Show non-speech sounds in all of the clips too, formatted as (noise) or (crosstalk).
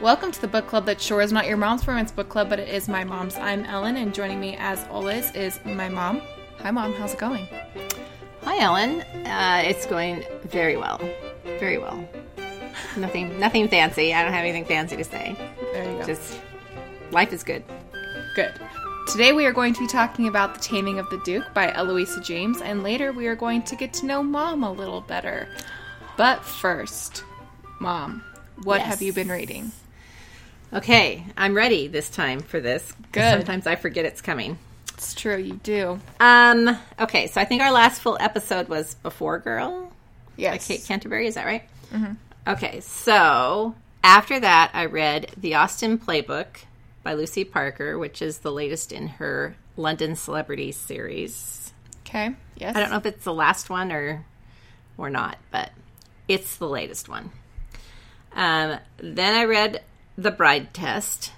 Welcome to the book club that sure is not your mom's romance book club, but it is my mom's. I'm Ellen, and joining me as always is my mom. Hi, mom. How's it going? Hi, Ellen. Uh, it's going very well. Very well. nothing, nothing fancy. I don't have anything fancy to say. There you go. Just life is good. Good. Today we are going to be talking about The Taming of the Duke by Eloisa James, and later we are going to get to know mom a little better. But first, mom, what Yes. have you been reading? Okay, I'm ready this time for this. Good. Sometimes I forget it's coming. It's true, you do. Um. Okay, so I think our last full episode was Before Girl by Yes. Kate Canterbary. Is that right? Mm-hmm. Okay, so after that, I read The Austen Playbook by Lucy Parker, which is the latest in her London Celebrity series. Okay. Yes. I don't know if it's the last one or or not, but it's the latest one. Um, then I read The Bride Test,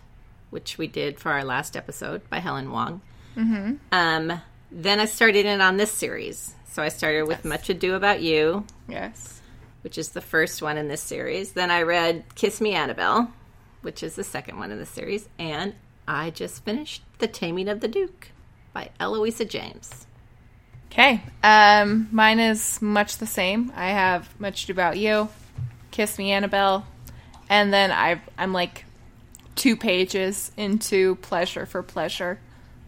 which we did for our last episode by Helen Hoang. Mm-hmm. Um, then I started in on this series. So I started with Much Ado About You, Yes. which is the first one in this series. Then I read Kiss Me Annabel, which is the second one in the series. And I just finished The Taming of the Duke by Eloisa James. Okay. Um, mine is much the same. I have much Ado about you, Kiss Me Annabel, and then I've I'm like two pages into Pleasure for Pleasure,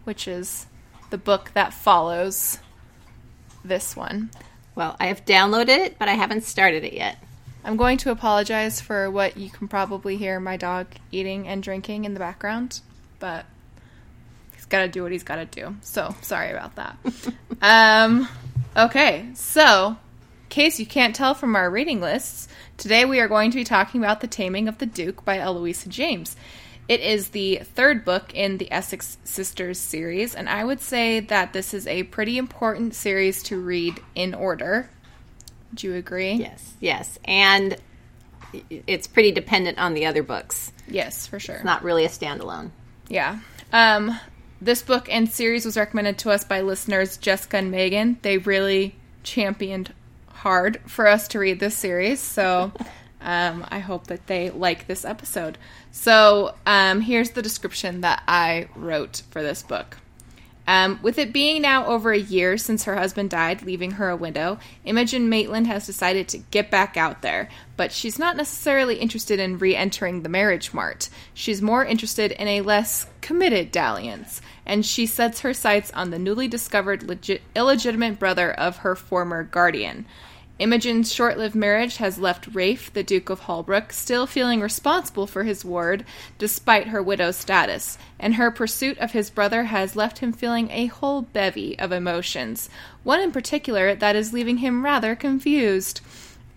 which is the book that follows this one. Well, I have downloaded it, but I haven't started it yet. I'm going to apologize for what you can probably hear my dog eating and drinking in the background, but he's got to do what he's got to do. So, sorry about that. (laughs) um, okay, so, case you can't tell from our reading lists, today we are going to be talking about The Taming of the Duke by Eloisa James. It is the third book in the Essex Sisters series, and I would say that this is a pretty important series to read in order. Would you agree? Yes, yes. And it's pretty dependent on the other books. Yes, for sure. Not really a standalone. Yeah. Um, this book and series was recommended to us by listeners Jessica and Megan. They really championed hard for us to read this series, so (laughs) um, I hope that they like this episode. So um, here's the description that I wrote for this book. Um, with it being now over a year since her husband died, leaving her a widow, Imogen Maitland has decided to get back out there, but she's not necessarily interested in re entering the marriage mart. She's more interested in a less committed dalliance, and she sets her sights on the newly discovered legit- illegitimate brother of her former guardian. Imogen's short lived marriage has left Rafe, the Duke of Holbrook, still feeling responsible for his ward despite her widow's status, and her pursuit of his brother has left him feeling a whole bevy of emotions, one in particular that is leaving him rather confused.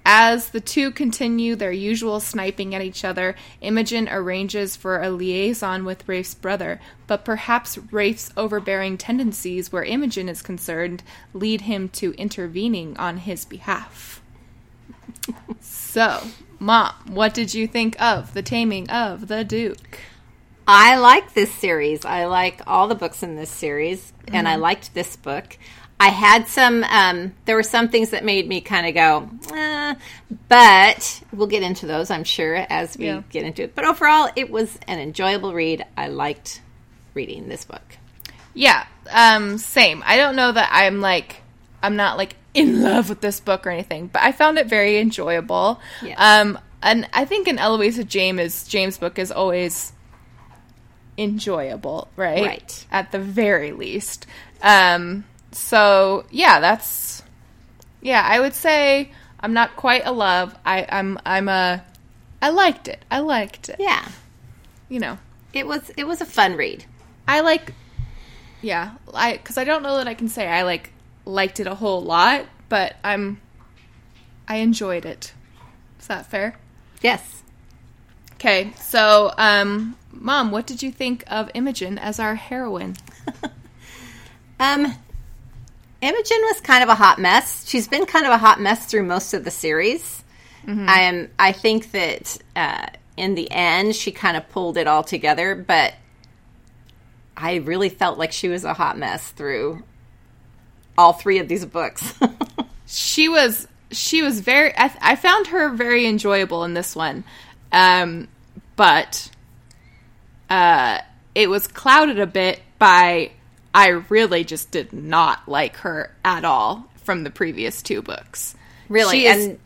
As the two continue their usual sniping at each other, Imogen arranges for a liaison with Rafe's brother, but perhaps Rafe's overbearing tendencies where Imogen is concerned lead him to intervening on his behalf. (laughs) so, Mom, what did you think of The Taming of the Duke? I like this series. I like all the books in this series, and I mm-hmm. liked this book. I had some, um, there were some things that made me kind of go, eh, but we'll get into those, I'm sure, as we Yeah. get into it. But overall, it was an enjoyable read. I liked reading this book. Yeah, um, same. I don't know that I'm like, I'm not like in love with this book or anything, but I found it very enjoyable. Yes. Um, and I think an Eloisa James James book is always enjoyable, right? Right. At the very least. Um, so yeah, that's yeah. I would say I'm not quite a love. I, I'm I'm a I liked it. I liked it. Yeah, You know, it was it was a fun read. I like, yeah, I because I don't know that I can say I like liked it a whole lot, but I'm, I enjoyed it. Is that fair? Yes. Okay, so um, mom, what did you think of Imogen as our heroine? (laughs) Um, Imogen was kind of a hot mess. She's been kind of a hot mess through most of the series. I am. I think that uh, in the end, she kind of pulled it all together. But I really felt like she was a hot mess through all three of these books. (laughs) She was she was very. I, I found her very enjoyable in this one, um, but uh, it was clouded a bit by I really just did not like her at all from the previous two books. Really, She is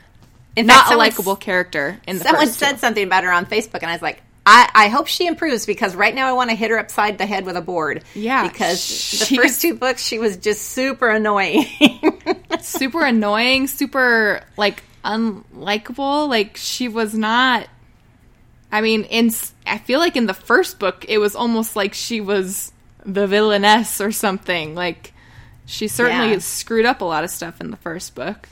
and not fact, a likable character in the Someone said two. something about her on Facebook, and I was like, I, I hope she improves because right now I want to hit her upside the head with a board. Yeah, because the first two books she was just super annoying. (laughs) super annoying, super like unlikable. Like she was not. I mean, in I feel like in the first book, it was almost like she was the villainess or something. Like she certainly Yeah. screwed up a lot of stuff in the first book.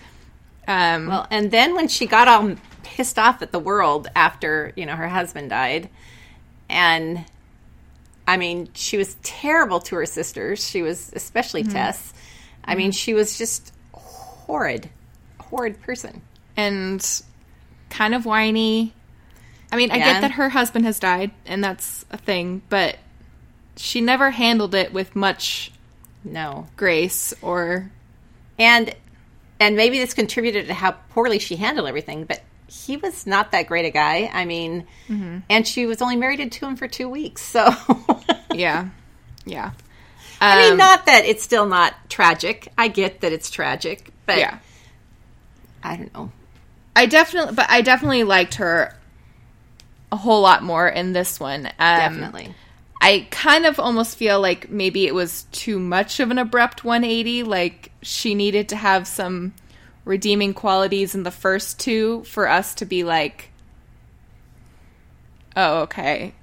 Um, well, and then when she got all pissed off at the world after you know her husband died, and I mean she was terrible to her sisters. She was especially Tess. I mean she was just horrid, horrid person. and kind of whiny. I mean, I Yeah. get that her husband has died, and that's a thing, but she never handled it with much No, grace or and and maybe this contributed to how poorly she handled everything but he was not that great a guy i mean and she was only married to him for two weeks so (laughs) yeah, yeah. i mean Um, not that it's still not tragic i get that it's tragic but yeah. i don't know I definitely, but I definitely liked her a whole lot more in this one. Um, definitely I kind of almost feel like maybe it was too much of an abrupt 180. Like she needed to have some redeeming qualities in the first two for us to be like, oh, okay,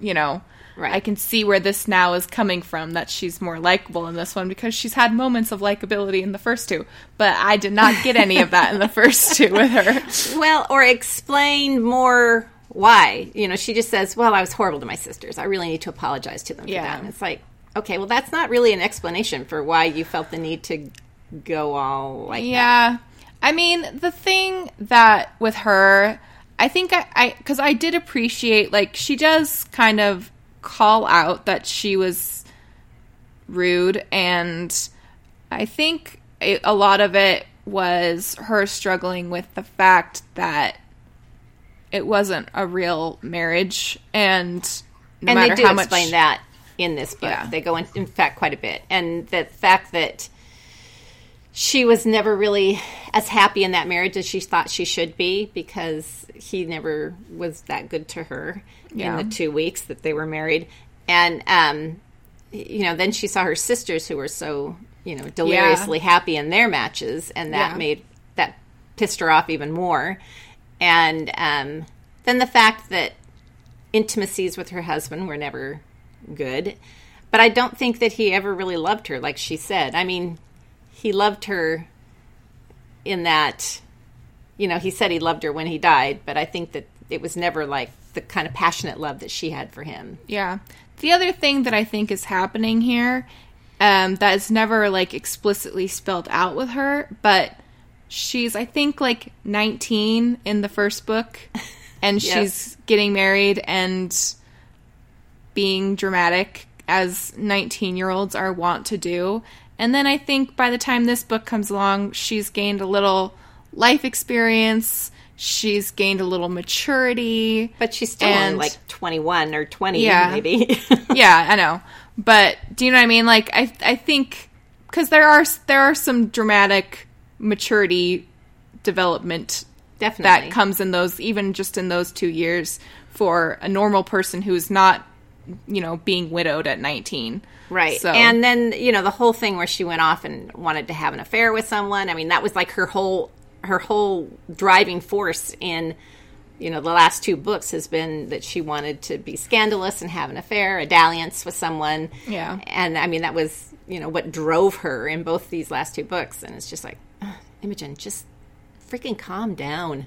you know. Right. I can see where this now is coming from that she's more likable in this one because she's had moments of likability in the first two, but I did not get any of that in the first two with her. (laughs) well or explain more why you know she just says well i was horrible to my sisters i really need to apologize to them for Yeah. that and it's like okay well that's not really an explanation for why you felt the need to go all like that. Yeah. I mean, the thing that with her, I think I, I, because I did appreciate, like, she does kind of call out that she was rude, and I think it, a lot of it was her struggling with the fact that it wasn't a real marriage, and no and matter they do how much explain that in this book. Yeah. They go in, in fact, quite a bit, and the fact that she was never really as happy in that marriage as she thought she should be because he never was that good to her Yeah. in the two weeks that they were married, and um, you know, then she saw her sisters who were so you know deliriously happy in their matches, and that Yeah. made that pissed her off even more. And um, then the fact that intimacies with her husband were never good. But I don't think that he ever really loved her, like she said. I mean, he loved her in that, you know, he said he loved her when he died, but I think that it was never like the kind of passionate love that she had for him. Yeah. The other thing that I think is happening here, um, that is never like explicitly spelled out with her, but she's I think like 19 in the first book, and (laughs) Yes. she's getting married and being dramatic as 19 year olds are wont to do. And then I think by the time this book comes along, she's gained a little life experience. She's gained a little maturity. But she's still And- like 21 or 20, Yeah. maybe. (laughs) yeah, I know. But do you know what I mean? Like I I think cuz there are there are some dramatic maturity development Definitely. that comes in those even just in those 2 years for a normal person who's not you know being widowed at 19. Right. So And then, you know, the whole thing where she went off and wanted to have an affair with someone. I mean, that was like her whole her whole driving force in you know, the last two books has been that she wanted to be scandalous and have an affair, a dalliance with someone. Yeah. And I mean, that was, you know, what drove her in both these last two books. And it's just like, Imogen, just freaking calm down.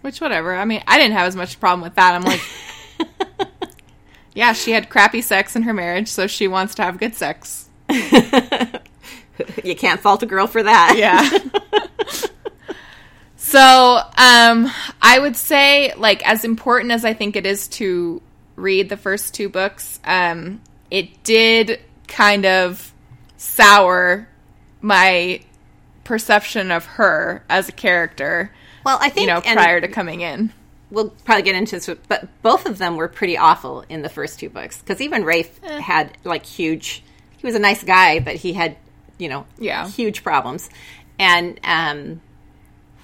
which whatever. I mean, I didn't have as much problem with that. I'm like (laughs) Yeah, she had crappy sex in her marriage, so she wants to have good sex. (laughs) You can't fault a girl for that. Yeah. (laughs) so, um, I would say, like, as important as I think it is to read the first two books, um, it did kind of sour my perception of her as a character, Well, I think you know, and- prior to coming in. we'll probably get into this, but both of them were pretty awful in the first two books because even Rafe Eh. had like huge. He was a nice guy, but he had you know Yeah. huge problems, and um,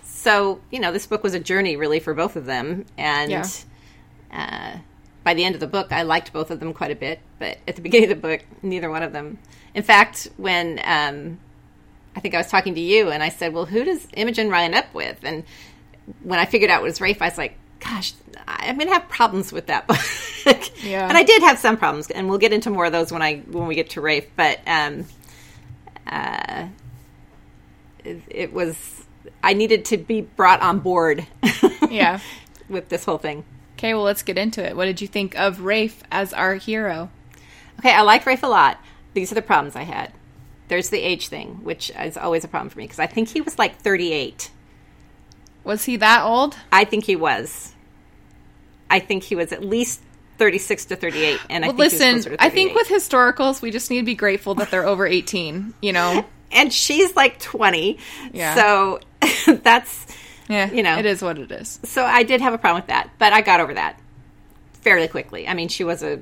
so you know this book was a journey really for both of them, and. Yeah. Uh, by the end of the book, I liked both of them quite a bit, but at the beginning of the book, neither one of them. In fact, when um, I think I was talking to you, and I said, "Well, who does Imogen Ryan up with?" And when I figured out it was Rafe, I was like, "Gosh, I'm going to have problems with that (laughs) book." Yeah. and I did have some problems, and we'll get into more of those when I when we get to Rafe. But um, uh, it, it was I needed to be brought on board. (laughs) Yeah. with this whole thing. Okay, well, let's get into it. What did you think of Rafe as our hero? Okay, I like Rafe a lot. These are the problems I had. There's the age thing, which is always a problem for me because I think he was like 38. Was he that old? I think he was. I think he was at least 36 to 38. And I Well, was listen, I think with historicals, we just need to be grateful that they're over 18, you know? (laughs) and she's like 20. Yeah. So (laughs) that's Yeah, You know. it is what it is. so I did have a problem with that, but I got over that fairly quickly. I mean, she was a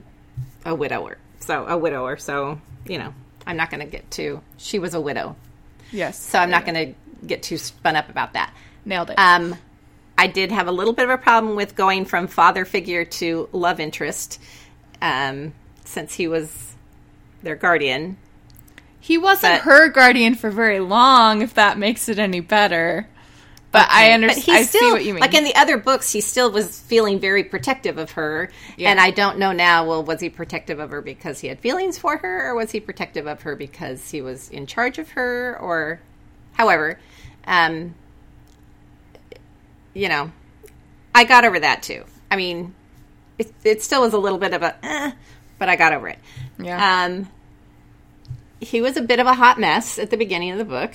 a widower. So a widower, so, you know, I'm not going to get too she was a widow. Yes. So I'm not going to get too spun up about that. Nailed it. Um, I did have a little bit of a problem with going from father figure to love interest, um, since he was their guardian. he wasn't but- her guardian for very long, if that makes it any better. But I understand. I still, see what you mean. like in the other books, he still was feeling very protective of her. Yeah. And I don't know now. Well, was he protective of her because he had feelings for her, or was he protective of her because he was in charge of her, or however, um, you know, I got over that too. I mean, it, it still was a little bit of a, eh, but I got over it. yeah. Um, he was a bit of a hot mess at the beginning of the book,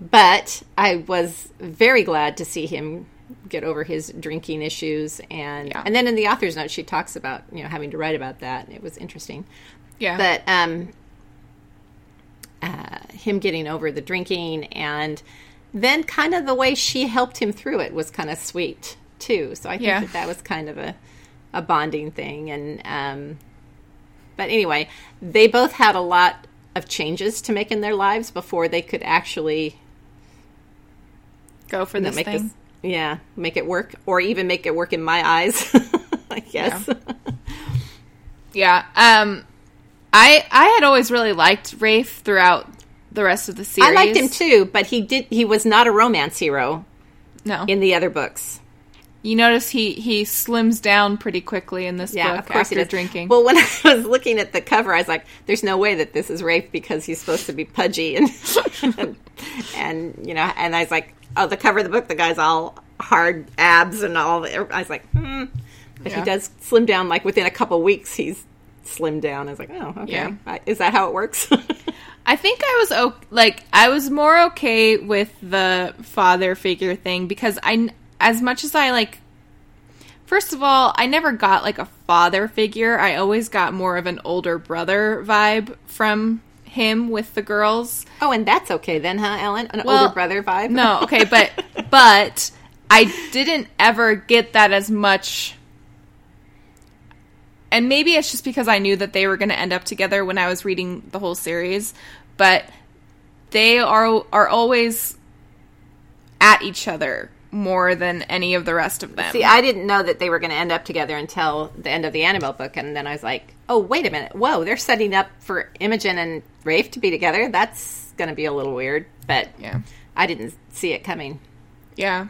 but I was very glad to see him get over his drinking issues, and Yeah. and then in the author's note she talks about you know having to write about that. It was interesting, yeah. but um, uh, him getting over the drinking and then kind of the way she helped him through it was kind of sweet too. So I think Yeah. that that was kind of a a bonding thing, and um, but anyway, they both had a lot of changes to make in their lives before they could actually Go for this make thing. this yeah make it work or even make it work in my eyes (laughs) i guess Yeah. Um, I I had always really liked Rafe throughout the rest of the series. i liked him too but he did he was not a romance hero No, in the other books you notice he he slims down pretty quickly in this yeah book after he drinking. well when (laughs) i was looking at the cover i was like there's no way that this is rafe because he's supposed to be pudgy and and, (laughs) and you know and i was like oh the cover of the book the guy's all hard abs and all the, i was like hmm but Yeah. he does slim down like within a couple weeks he's slimmed down i was like oh okay Yeah. I- is that how it works (laughs) I think I was o- like I was more okay with the father figure thing because I as much as I like First of all, I never got like a father figure. I always got more of an older brother vibe from him with the girls. Oh, and that's okay then, huh, Ellen? An Well, older brother vibe? No, (laughs) okay, but but I didn't ever get that as much. And maybe it's just because I knew that they were going to end up together when I was reading the whole series, but they are are always at each other more than any of the rest of them. See, I didn't know that they were going to end up together until the end of the Annabel book, and then I was like, oh, wait a minute. Whoa, they're setting up for Imogen and Rafe to be together? That's going to be a little weird, but yeah. I didn't see it coming. Yeah.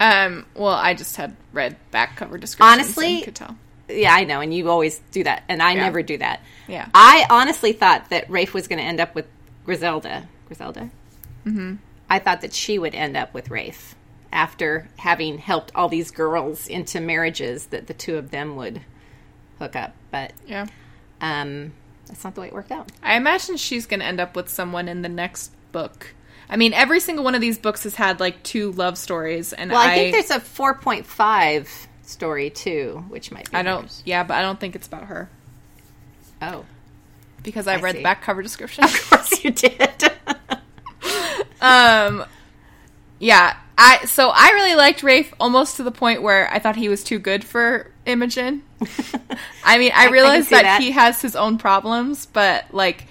Um, well, I just had read back cover descriptions Honestly, and could tell. Yeah, I know, and you always do that, and I Yeah. never do that. Yeah. I honestly thought that Rafe was going to end up with Griselda. Griselda? Mm-hmm. I thought that she would end up with Rafe after having helped all these girls into marriages that the two of them would hook up. But Yeah. um, that's not the way it worked out. I imagine she's going to end up with someone in the next book. I mean, every single one of these books has had like two love stories, and Well, I, I, think there's a 4.5 story too, which might be. I don't, hers. yeah, but I don't think it's about her Oh, because I, I read see. the back cover description. (laughs) of course you did. (laughs) um, yeah, I so I really liked Rafe almost to the point where I thought he was too good for Imogen. (laughs) I mean, I, I realized that, that. he has his own problems, but like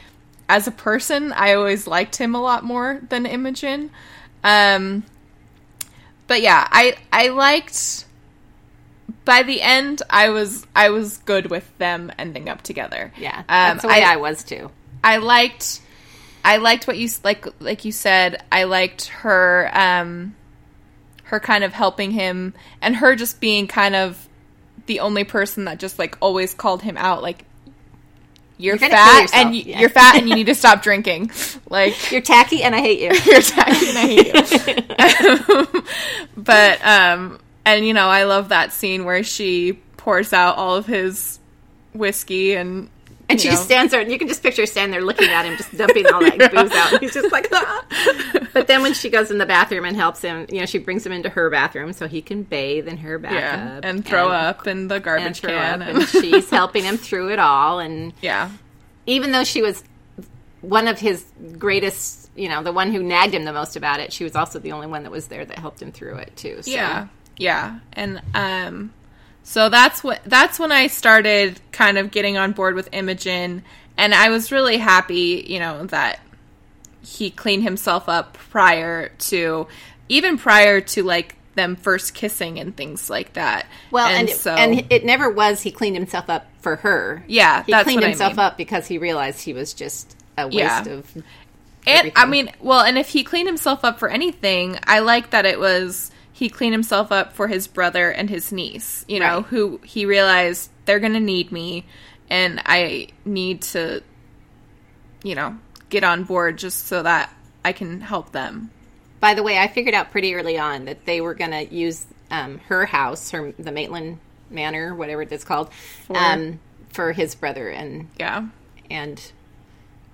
as a person, I always liked him a lot more than Imogen. Um, but yeah, I I liked. By the end, I was I was good with them ending up together. Yeah, um, that's the way I, was too. I liked I liked what you like like you said. I liked her um her kind of helping him and her just being kind of the only person that just like always called him out like you're, You're fat yourself. and y- Yeah. you're fat and you need to (laughs) stop drinking. Like You're tacky, and I hate you. (laughs) you're tacky and I hate you. (laughs) but um and you know, I love that scene where she pours out all of his whiskey and And she know, just stands there, and you can just picture her standing there looking at him, just dumping all that (laughs) booze out. And he's just like, ah. (laughs) But then when she goes in the bathroom and helps him, you know, she brings him into her bathroom so he can bathe in her bathtub yeah, and throw up in the and garbage throw can. and- and (laughs) she's helping him through it all. And yeah, even though she was one of his greatest, you know, the one who nagged him the most about it, she was also the only one that was there that helped him through it too. So. yeah, yeah, and um, so that's what that's when I started kind of getting on board with Imogen, and I was really happy, you know, that he cleaned himself up prior to, even prior to like them first kissing and things like that. Well, and, so and it never was he cleaned himself up for her. Yeah, he that's cleaned what I himself mean. up because he realized he was just a waste Yeah. of. And I mean, well, and if he cleaned himself up for anything, I like that it was he cleaned himself up for his brother and his niece, you know, Right. who he realized they're going to need me and I need to you know, get on board just so that I can help them. By the way, I figured out pretty early on that they were going to use um, her house, her the Maitland Manor, whatever it's called, um, for his brother and Yeah. and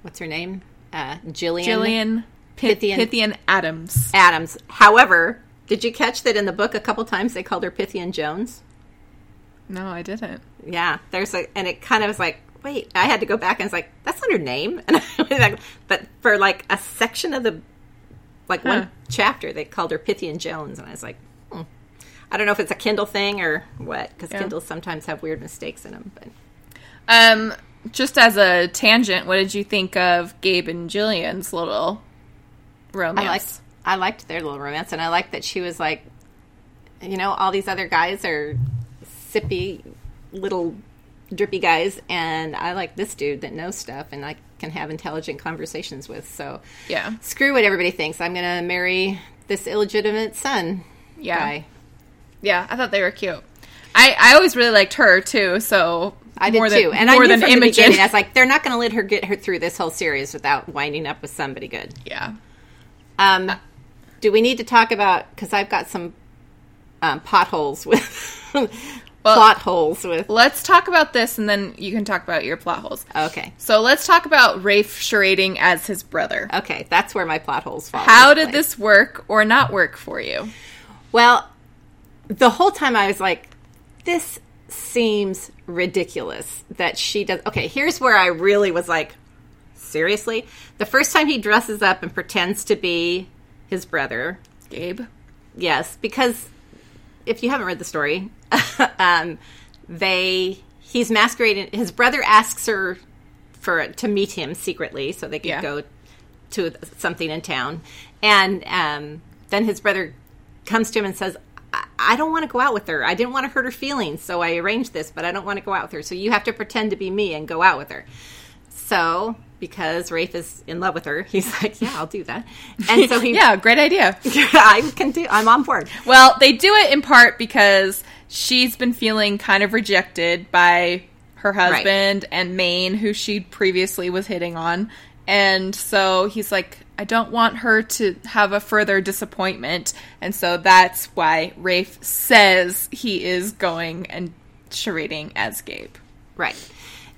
what's her name, uh, Gillian, Gillian Pyth- Pythian- Pythian Adams. Adams. However, did you catch that in the book a couple times they called her Pythian Jones? No, I didn't. Yeah, there's a, and it kind of was like, wait, I had to go back and it's like, that's not her name. (laughs) And I was like, but for like a section of the, like Huh. one chapter, they called her Pythian Jones. And I was like, hmm. I don't know if it's a Kindle thing or what, because Yeah. Kindles sometimes have weird mistakes in them. But Um just as a tangent, what did you think of Gabe and Gillian's little romance? I liked, their little romance, and I liked that she was like, you know, all these other guys are sippy little drippy guys, and I like this dude that knows stuff and I can have intelligent conversations with. So Yeah. screw what everybody thinks. I'm going to marry this illegitimate son Yeah. guy. Yeah, I thought they were cute. I, I always really liked her too, so I did more than, too, and I more knew than from the Imogen. beginning. I was like, they're not going to let her get her through this whole series without winding up with somebody good. yeah. Um, do we need to talk about? Because I've got some um, potholes with (laughs) plot holes with. Let's talk about this and then you can talk about your plot holes. Okay, So let's talk about Rafe charading as his brother. okay, that's where my plot holes fall. How did place. this work or not work for you? Well, the whole time I was like, this seems ridiculous that she does. Okay, here's where I really was like, seriously? The first time he dresses up and pretends to be his brother, Gabe? yes, because if you haven't read the story, (laughs) um, they he's masquerading. His brother asks her for to meet him secretly so they could Yeah. go to something in town, and um, then his brother comes to him and says. "I- I don't want to go out with her. I didn't want to hurt her feelings, so I arranged this, but I don't want to go out with her. So you have to pretend to be me and go out with her. So, because Rafe is in love with her, (laughs) he's like, "Yeah, I'll do that." (laughs) And so he, Yeah, great idea. (laughs) I can do. I'm on board. Well, they do it in part because she's been feeling kind of rejected by her husband and Mayne, who she previously was hitting on. And so he's like, I don't want her to have a further disappointment. And so that's why Rafe says he is going and charading as Gabe. Right.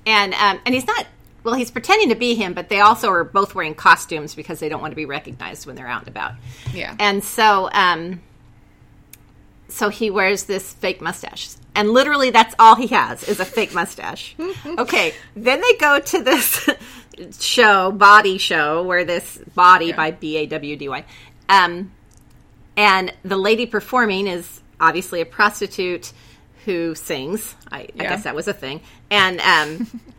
And um, and he's not well, he's pretending to be him, but they also are both wearing costumes because they don't want to be recognized when they're out and about. Yeah. And so um so he wears this fake mustache. And literally that's all he has is a fake mustache. (laughs) okay. Then they go to this (laughs) show, body show, where this body by B A W D Y. Um and the lady performing is obviously a prostitute who sings. I, I guess that was a thing. And um, (laughs)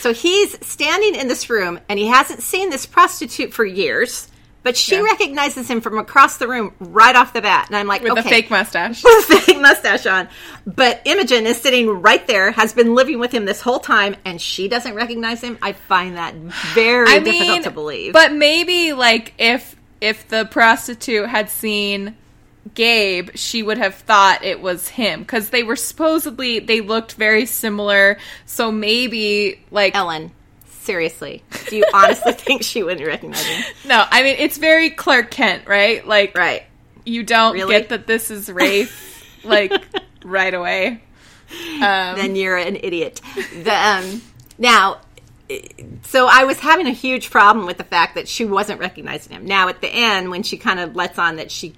so he's standing in this room, and he hasn't seen this prostitute for years. But she Yeah. recognizes him from across the room right off the bat, and I'm like, With okay, a fake mustache. (laughs) with a fake mustache on. But Imogen is sitting right there, has been living with him this whole time, and she doesn't recognize him. I find that very I difficult mean, to believe. But maybe like if if the prostitute had seen Gabe, she would have thought it was him because they were supposedly they looked very similar. So maybe like Ellen, seriously, do you honestly (laughs) think she wouldn't recognize him? no, I mean it's very Clark Kent, right? Like Right. you don't Really? get that this is Rafe (laughs) like right away. Um, then you're an idiot. The, um, now, so I was having a huge problem with the fact that she wasn't recognizing him. Now, at the end, when she kind of lets on that she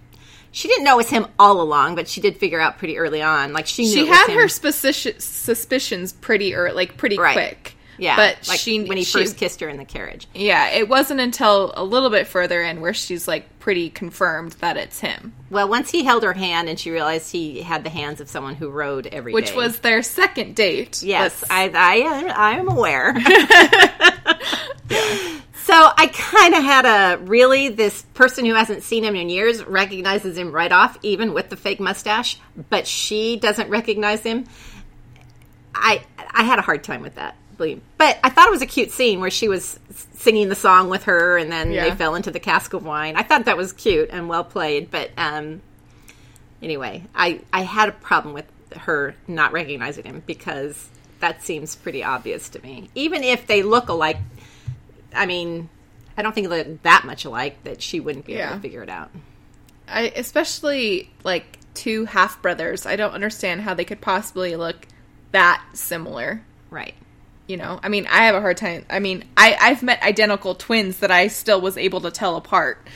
she didn't know it was him all along, but she did figure out pretty early on. Like she knew she had her suspicions pretty early, like pretty Right. quick. yeah, but like she when he she- first kissed her in the carriage. Yeah, it wasn't until a little bit further in where she's like pretty confirmed that it's him, Well, once he held her hand and she realized he had the hands of someone who rode every day, which was their second date. Yes, Let's- I, I, I am aware. (laughs) (laughs) (laughs) So I kind of had a really this person who hasn't seen him in years recognizes him right off, even with the fake mustache, but she doesn't recognize him. I I had a hard time with that. But I thought it was a cute scene where she was singing the song with her, and then Yeah. they fell into the cask of wine. I thought that was cute and well played. But um, anyway, I I had a problem with her not recognizing him because that seems pretty obvious to me. Even if they look alike, I mean, I don't think they look that much alike that she wouldn't be able to figure it out. I especially like two half brothers. I don't understand how they could possibly look that similar. Right. You know, I mean, I have a hard time. I mean, I I've met identical twins that I still was able to tell apart.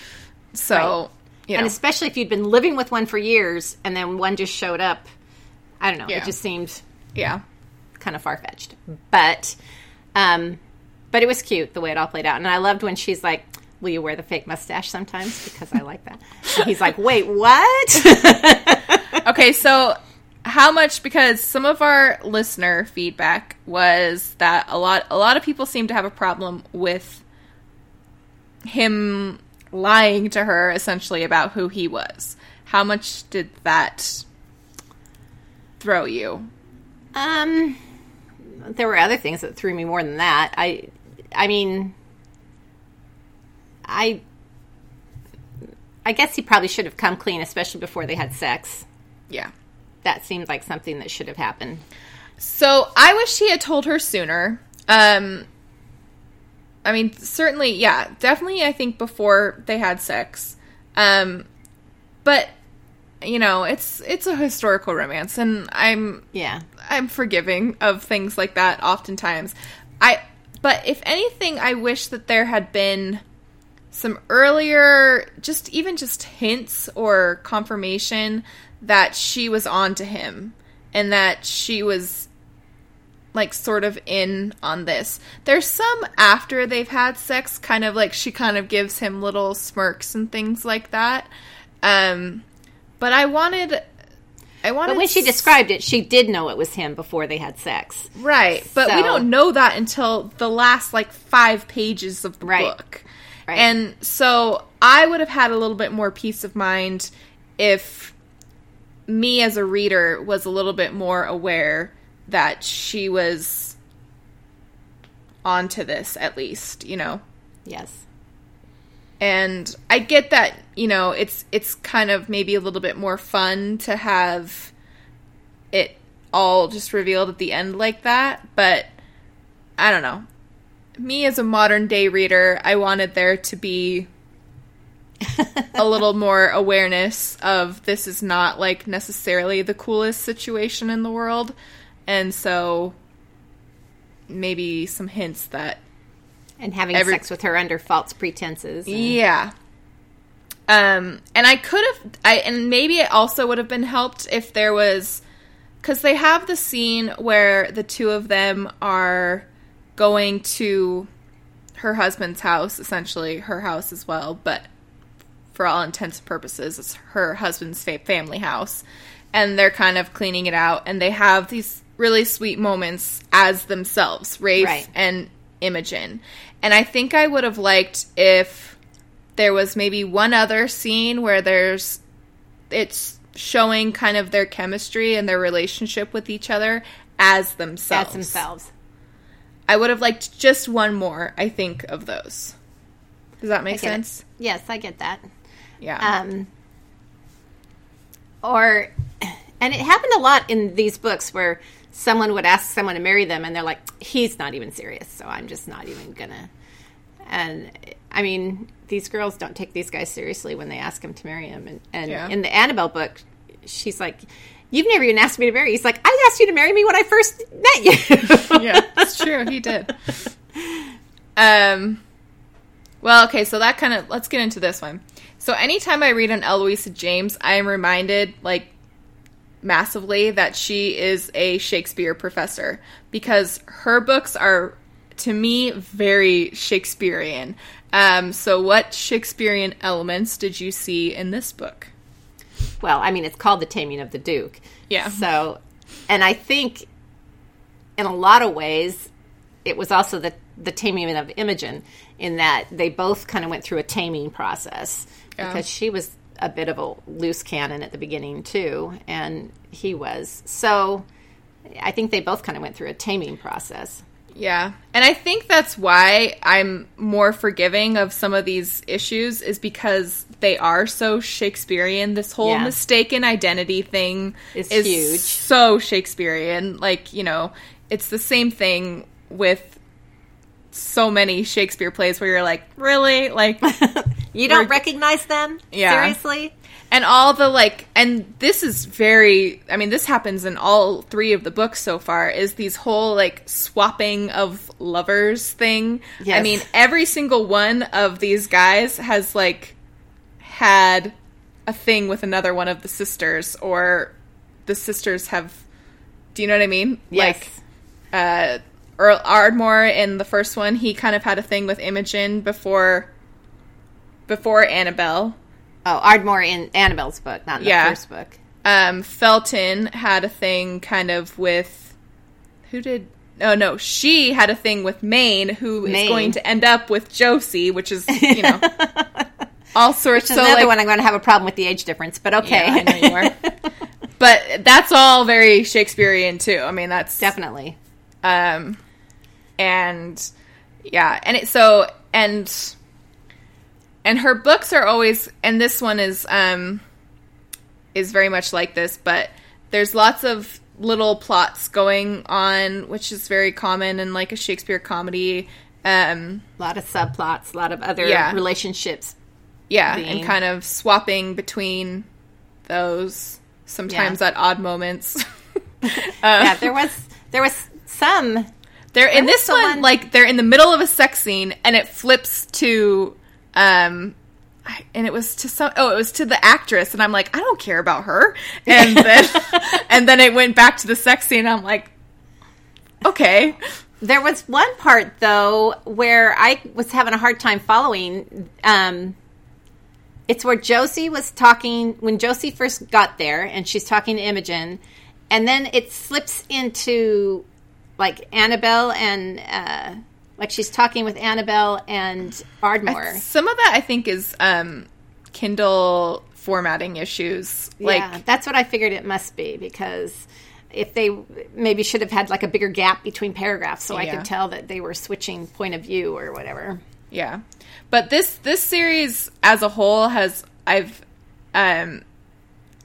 So, Right. you know, And especially if you'd been living with one for years and then one just showed up. I don't know. Yeah. It just seemed yeah, kind of far fetched. But um but it was cute the way it all played out. And I loved when she's like, Will you wear the fake mustache sometimes? Because I like that. And he's like, Wait, what? (laughs) okay, so how much because some of our listener feedback was that a lot a lot of people seem to have a problem with him lying to her essentially about who he was. How much did that throw you? um there were other things that threw me more than that. I I mean I I guess he probably should have come clean, especially before they had sex. Yeah. That seemed like something that should have happened. So I wish he had told her sooner. Um, I mean, certainly, yeah, definitely. I think before they had sex. Um, but you know, it's it's a historical romance, and I'm Yeah. I'm forgiving of things like that oftentimes. I but if anything I wish that there had been some earlier just even just hints or confirmation that she was on to him and that she was like sort of in on this. There's some after they've had sex kind of like she kind of gives him little smirks and things like that. Um but I wanted I wanted But when she described it, she did know it was him before they had sex. Right, but we don't know that until the last like five pages of the Right. book. Right. And so I would have had a little bit more peace of mind if me as a reader was a little bit more aware that she was onto this at least, you know. Yes. And I get that, you know, it's it's kind of maybe a little bit more fun to have it all just revealed at the end like that, but I don't know. Me as a modern day reader, I wanted there to be a (laughs) little more awareness of this is not like necessarily the coolest situation in the world. And so maybe some hints that And having Every- sex with her under false pretenses. and- Yeah. Um, and I could have, I and maybe it also would have been helped if there was, because they have the scene where the two of them are going to her husband's house, essentially her house as well, but for all intents and purposes, it's her husband's fa- family house, and they're kind of cleaning it out, and they have these really sweet moments as themselves, Rafe Right. and Imogen. And I think I would have liked if there was maybe one other scene where there's it's showing kind of their chemistry and their relationship with each other as themselves. As themselves. I would have liked just one more, I think, of those. Does that make get it. sense? Yes, I get that. Yeah. Um, or, and it happened a lot in these books where someone would ask someone to marry them, and they're like, "He's not even serious, so I'm just not even gonna." And I mean, these girls don't take these guys seriously when they ask him to marry him. And, and Yeah. in the Annabel book, she's like, "You've never even asked me to marry." He's like, "I asked you to marry me when I first met you." (laughs) yeah, it's true. He did. (laughs) Um, well, okay, so that kind of let's get into this one. So anytime I read an Eloisa James, I am reminded like massively that she is a Shakespeare professor because her books are to me very Shakespearean. Um, so what Shakespearean elements did you see in this book? well, I mean, it's called The Taming of the Duke. Yeah. So, and I think in a lot of ways, it was also the the taming of Imogen in that they both kind of went through a taming process Yeah. because she was a bit of a loose cannon at the beginning too, and he was. So, I think they both kind of went through a taming process. Yeah. And I think that's why I'm more forgiving of some of these issues is because they are so Shakespearean. This whole Yeah. mistaken identity thing It's is huge. so Shakespearean. Like, you know, it's the same thing with so many Shakespeare plays where you're like, really? Like (laughs) You don't recognize them? Yeah. Seriously? and all the like and this is very i mean this happens in all three of the books so far is these whole like swapping of lovers thing i mean every single one of these guys has like had a thing with another one of the sisters or the sisters have do you know what i mean Yes. like uh Earl Ardmore in the first one, he kind of had a thing with Imogen before before Annabel. Oh, Ardmore in Annabel's book, not in Yeah. the first book. um, Felton had a thing kind of with who did oh no she had a thing with Mayne who is Mayne. going to end up with Josie which is you know (laughs) all sorts Which is so another like, one I'm going to have a problem with the age difference, but okay. Yeah, I know you are. (laughs) but that's all very Shakespearean too I mean that's Definitely. um and yeah and it so and and her books are always and this one is um is very much like this but there's lots of little plots going on which is very common in like a shakespeare comedy um A lot of subplots, a lot of other Yeah. relationships. yeah Being- and kind of swapping between those sometimes Yeah. at odd moments (laughs) (laughs) yeah, there was there was some They're in this one, like they're in the middle of a sex scene, and it flips to, um, and it was to some. Oh, it was to the actress, and I'm like, I don't care about her. (laughs) And then, and then it went back to the sex scene. And I'm like, okay, There was one part though where I was having a hard time following. Um, it's where Josie was talking when Josie first got there, and she's talking to Imogen, and then it slips into like Annabel and uh, like she's talking with Annabel and Ardmore. some of that I think is um, Kindle formatting issues. Like, yeah, that's what I figured it must be because if they maybe should have had like a bigger gap between paragraphs so I Yeah. could tell that they were switching point of view or whatever. Yeah. But this this series as a whole has I've um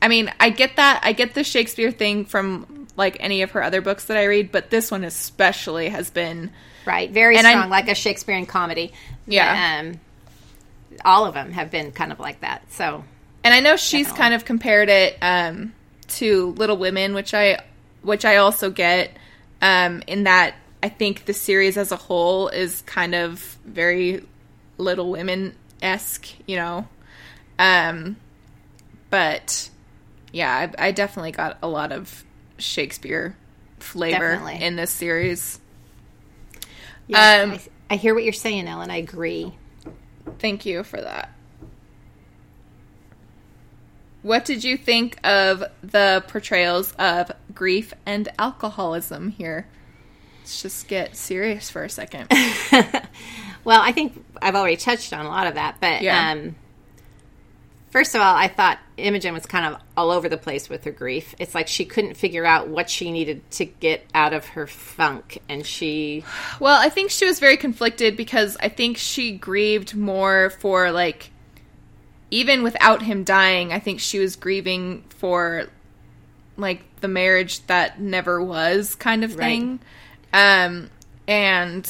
I mean, I get that. I get the Shakespeare thing from like any of her other books that I read, but this one especially has been Right, very strong, like a Shakespearean comedy. Yeah. um, all of them have been kind of like that. So and I know she's Definitely. kind of compared it um to Little Women, which I which I also get um in that I think the series as a whole is kind of very Little Women esque, you know. Um but yeah, I, I definitely got a lot of Shakespeare flavor Definitely. in this series. yes, Um, I, I hear what you're saying, Ellen. I agree. Thank you for that. what did you think of the portrayals of grief and alcoholism here? Let's just get serious for a second. (laughs) well, I think I've already touched on a lot of that, but Yeah. um, first of all, I thought Imogen was kind of all over the place with her grief. It's like she couldn't figure out what she needed to get out of her funk, and she Well, I think she was very conflicted because I think she grieved more for like even without him dying, I think she was grieving for like the marriage that never was kind of Right. thing. Um and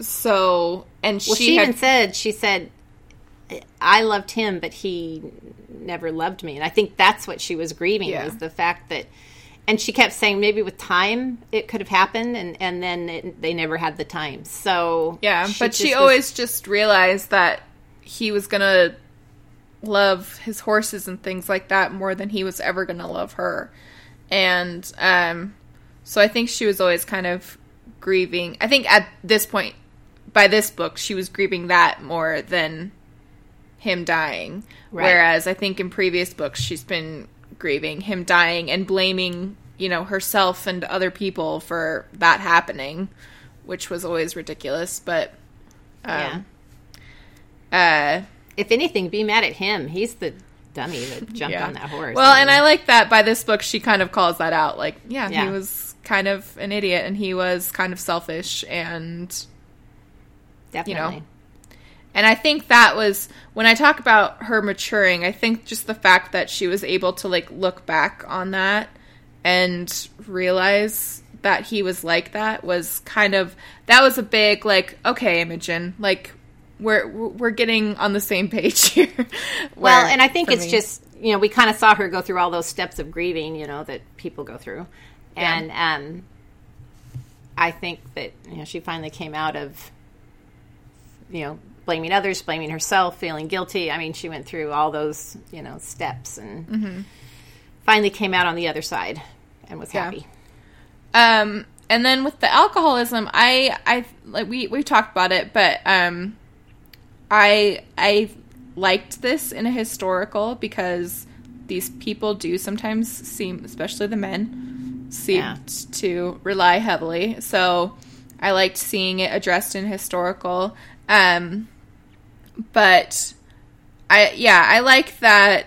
so and well, she, she, had even said she said I loved him, but he never loved me, and I think that's what she was grieving Yeah. was the fact that. And she kept saying maybe with time it could have happened, and and then it, they never had the time. So Yeah, but she was- always just realized that he was gonna love his horses and things like that more than he was ever gonna love her. And um so I think she was always kind of grieving I think at this point by this book she was grieving that more than him dying. Right. Whereas I think in previous books she's been grieving him dying and blaming, you know, herself and other people for that happening, which was always ridiculous, but yeah. uh If anything, be mad at him. He's the dummy that jumped yeah. on that horse. Well, and I like that by this book she kind of calls that out like, yeah, Yeah. he was kind of an idiot and he was kind of selfish and definitely. And I think that was when I talk about her maturing, I think just the fact that she was able to like look back on that and realize that he was like that was kind of that was a big like okay, Imogen, like we're we're getting on the same page (laughs) here. Well, and I think it's me- just you know we kind of saw her go through all those steps of grieving, you know, that people go through, Yeah. and um, I think that you know she finally came out of you know blaming others, blaming herself, feeling guilty. I mean, she went through all those you know steps and Mm-hmm. finally came out on the other side and was Yeah. happy. Um, and then with the alcoholism, I, I like we we talked about it, but um, I I liked this in a historical because these people do sometimes seem, especially the men, seem Yeah. to rely heavily. So I liked seeing it addressed in historical. Um, but I yeah, I like that.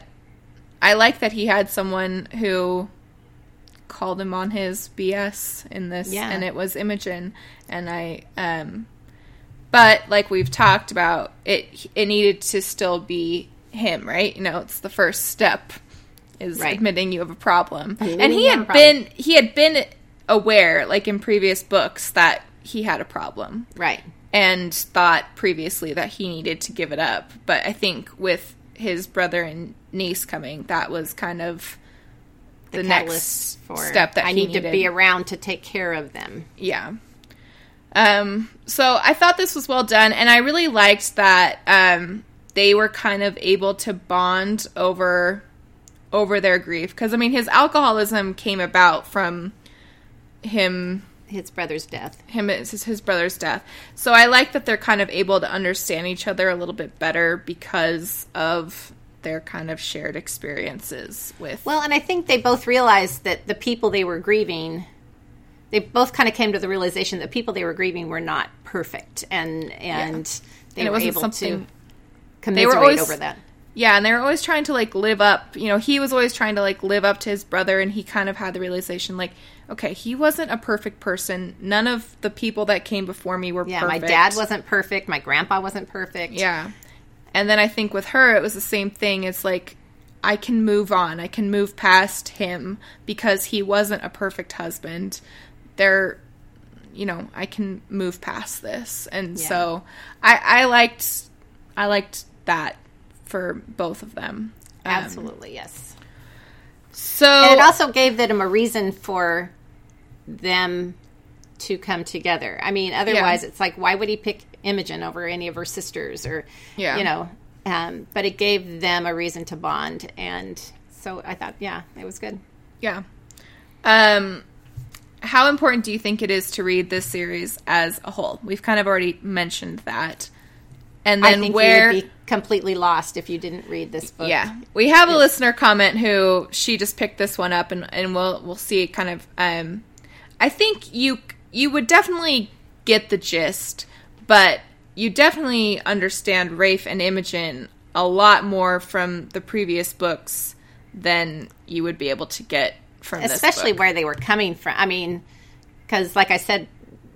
I like that he had someone who called him on his BS in this, Yeah. and it was Imogen. And I, um, but like we've talked about, it it needed to still be him, right? You know, it's the first step is Right. admitting you have a problem, and he had been he had been aware, like in previous books, that he had a problem Right. And thought previously that he needed to give it up. But I think with his brother and niece coming, that was kind of the, catalyst next step that I he need needed. to be around to take care of them. Yeah. Um, so I thought this was well done, and I really liked that um, they were kind of able to bond over over their grief because I mean his alcoholism came about from him His brother's death. him it's his brother's death. So I like that they're kind of able to understand each other a little bit better because of their kind of shared experiences with Well, and I think they both realized that the people they were grieving, they both kind of came to the realization that people they were grieving were not perfect, and and they And were wasn't able to commiserate always- over that. Yeah, and they were always trying to like live up. You know, he was always trying to like live up to his brother, and he kind of had the realization like, okay, he wasn't a perfect person. None of the people that came before me were Yeah, perfect. my dad wasn't perfect. My grandpa wasn't perfect. Yeah, and then I think with her, it was the same thing. It's like I can move on. I can move past him because he wasn't a perfect husband. There, you know, I can move past this, and Yeah. so I, I liked, I liked that for both of them. Um, absolutely, yes. So And it also gave them a reason for them to come together. I mean, otherwise, it's like, why would he pick Imogen over any of her sisters, or Yeah. you know? Um, but it gave them a reason to bond, and so I thought, yeah, it was good. Yeah. Um, how important do you think it is to read this series as a whole? We've kind of already mentioned that. And then where you would be completely lost if you didn't read this book. Yeah, we have a listener comment who she just picked this one up, and and we'll we'll see kind of. Um, I think you you would definitely get the gist, but you definitely understand Rafe and Imogen a lot more from the previous books than you would be able to get from this especially where they were coming from. I mean, because like I said,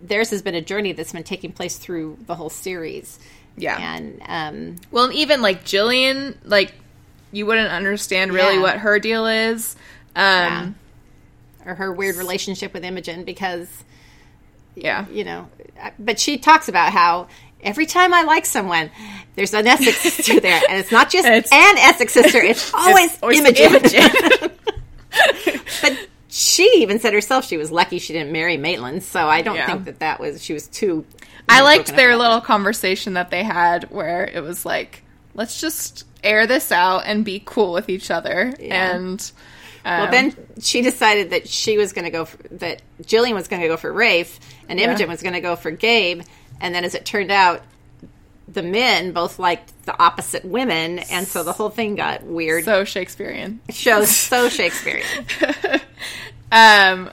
theirs has been a journey that's been taking place through the whole series. Yeah. and um, Well, even like Gillian, like you wouldn't understand really Yeah. what her deal is. Um, or her weird relationship with Imogen because yeah. you know, but she talks about how every time I like someone, there's an Essex (laughs) sister there, and it's not just It's- an Essex sister; it's (laughs) always, always Imogen. Imogen. (laughs) but she even said herself she was lucky she didn't marry Maitland. So I don't Yeah. think that that was she was too. I liked their little conversation that they had where it was like, let's just air this out and be cool with each other. Yeah. And Well, um, then she decided that she was going to go for, that Gillian was going to go for Rafe and Yeah. Imogen was going to go for Gabe. And then as it turned out, the men both liked the opposite women, and so the whole thing got weird. so Shakespearean. Shows so (laughs) Shakespearean. Um,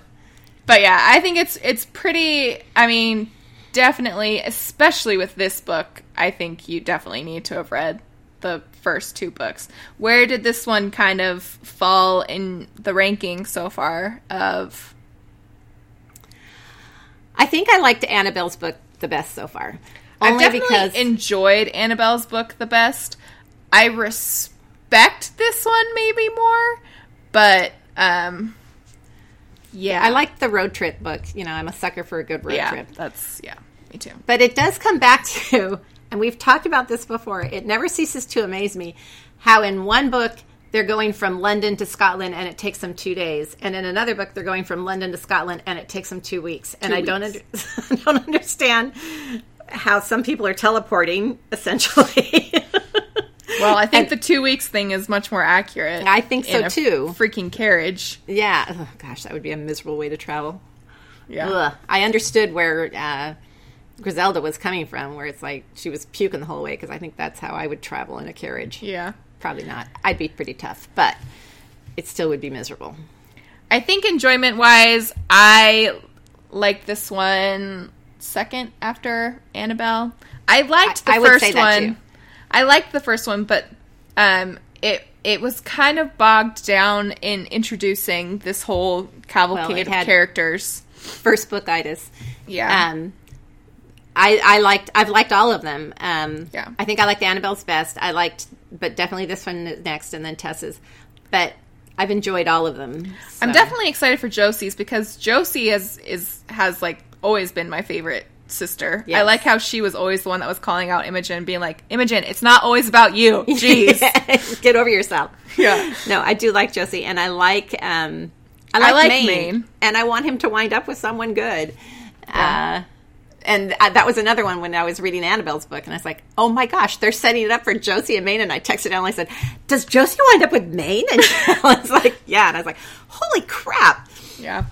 but yeah, I think it's it's pretty. I mean, definitely, especially with this book, I think you definitely need to have read the first two books. Where did this one kind of fall in the ranking so far? Of I think I liked Annabel's book the best so far. I've definitely because enjoyed Annabel's book the best. I respect this one maybe more, but um, yeah, I like the road trip book. You know, I'm a sucker for a good road yeah, trip. that's yeah, me too. But it does come back (laughs) to, and we've talked about this before, it never ceases to amaze me how in one book they're going from London to Scotland and it takes them two days. And in another book they're going from London to Scotland and it takes them two weeks. And Two I don't, under, (laughs) don't understand how some people are teleporting, essentially. (laughs) Well, I think the two weeks thing is much more accurate. I think so, too. Freaking carriage. yeah. Oh, gosh, that would be a miserable way to travel. Yeah. Ugh. I understood where uh, Griselda was coming from, where it's like she was puking the whole way, because I think that's how I would travel in a carriage. Yeah. Probably not. I'd be pretty tough, but it still would be miserable. I think enjoyment wise, I like this one second after Annabel. I liked the I- I first one. too. I liked the first one, but um, it it was kind of bogged down in introducing this whole cavalcade Well, of characters. First book itis. Yeah. Um, I, I liked I've liked all of them. Um, Yeah. I think I liked Annabel's best. I liked, but definitely this one next, and then Tessa's. But I've enjoyed all of them. I'm definitely excited for Josie's because Josie is is has like always been my favorite sister. I like how she was always the one that was calling out Imogen, being like, "Imogen, it's not always about you." (laughs) Jeez. (laughs) get over yourself. Yeah. No, I do like Josie, and I like um, I like, like Mayne, Mayne. and I want him to wind up with someone good. Uh, and that was another one when I was reading Annabel's book, and I was like, "Oh my gosh, they're setting it up for Josie and Mayne." And I texted Ellen, I said, "Does Josie wind up with Mayne?" And (laughs) Ellen's like, "Yeah," and I was like, "Holy crap!" Yeah.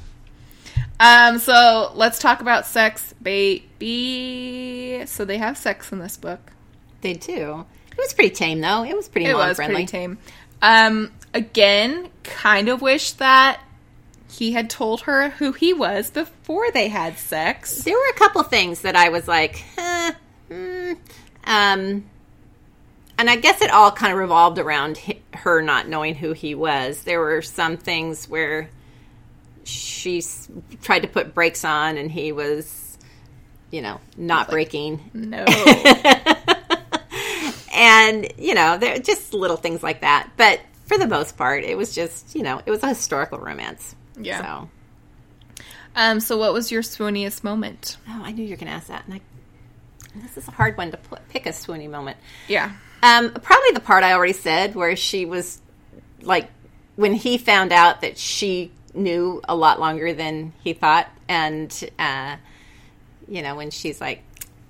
Um, so let's talk about sex, baby. So they have sex in this book. They do. It was pretty tame, though. It was pretty It was friendly. pretty tame. Um, again, kind of wish that he had told her who he was before they had sex. There were a couple things that I was like, eh, mm, um, and I guess it all kind of revolved around her not knowing who he was. There were some things where she s- tried to put brakes on, and he was, you know, not breaking. No. (laughs) and you know, there just little things like that. But for the most part, it was just, you know, it was a historical romance. Yeah. So, um, so what was your swooniest moment? oh, I knew you were going to ask that, and I. This is a hard one to pick a swoony moment. Yeah. Um, probably the part I already said where she was like when he found out that she knew a lot longer than he thought, and uh, you know when she's like,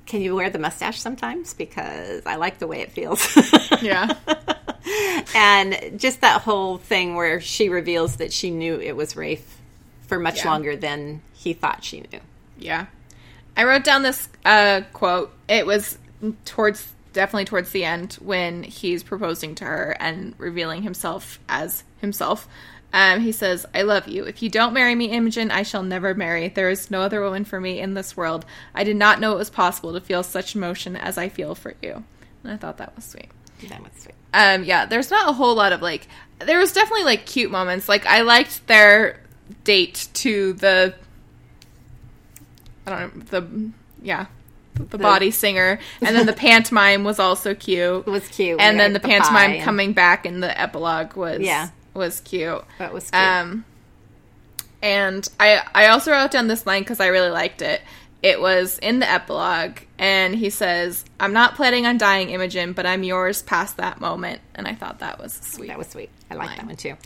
"Can you wear the mustache sometimes because I like the way it feels." (laughs) Yeah. (laughs) and just that whole thing where she reveals that she knew it was Rafe for much Yeah. longer than he thought she knew. Yeah. I wrote down this uh, quote. It was towards definitely towards the end when he's proposing to her and revealing himself as himself. Um, he says, I love you. If you don't marry me, Imogen, I shall never marry. There is no other woman for me in this world. I did not know it was possible to feel such emotion as I feel for you. And I thought that was sweet. That was sweet. Um, yeah, there's not a whole lot of like, there was definitely like cute moments. Like, I liked their date to the, I don't know, the, yeah, the, body singer. And then the (laughs) pantomime was also cute. It was cute. And then the the pantomime pie coming back in the epilogue was, Yeah. Was cute. That was cute. Um, and I I also wrote down this line because I really liked it. It was in the epilogue, and he says, "I'm not planning on dying, Imogen, but I'm yours past that moment." And I thought that was sweet. That was sweet. I like that one too.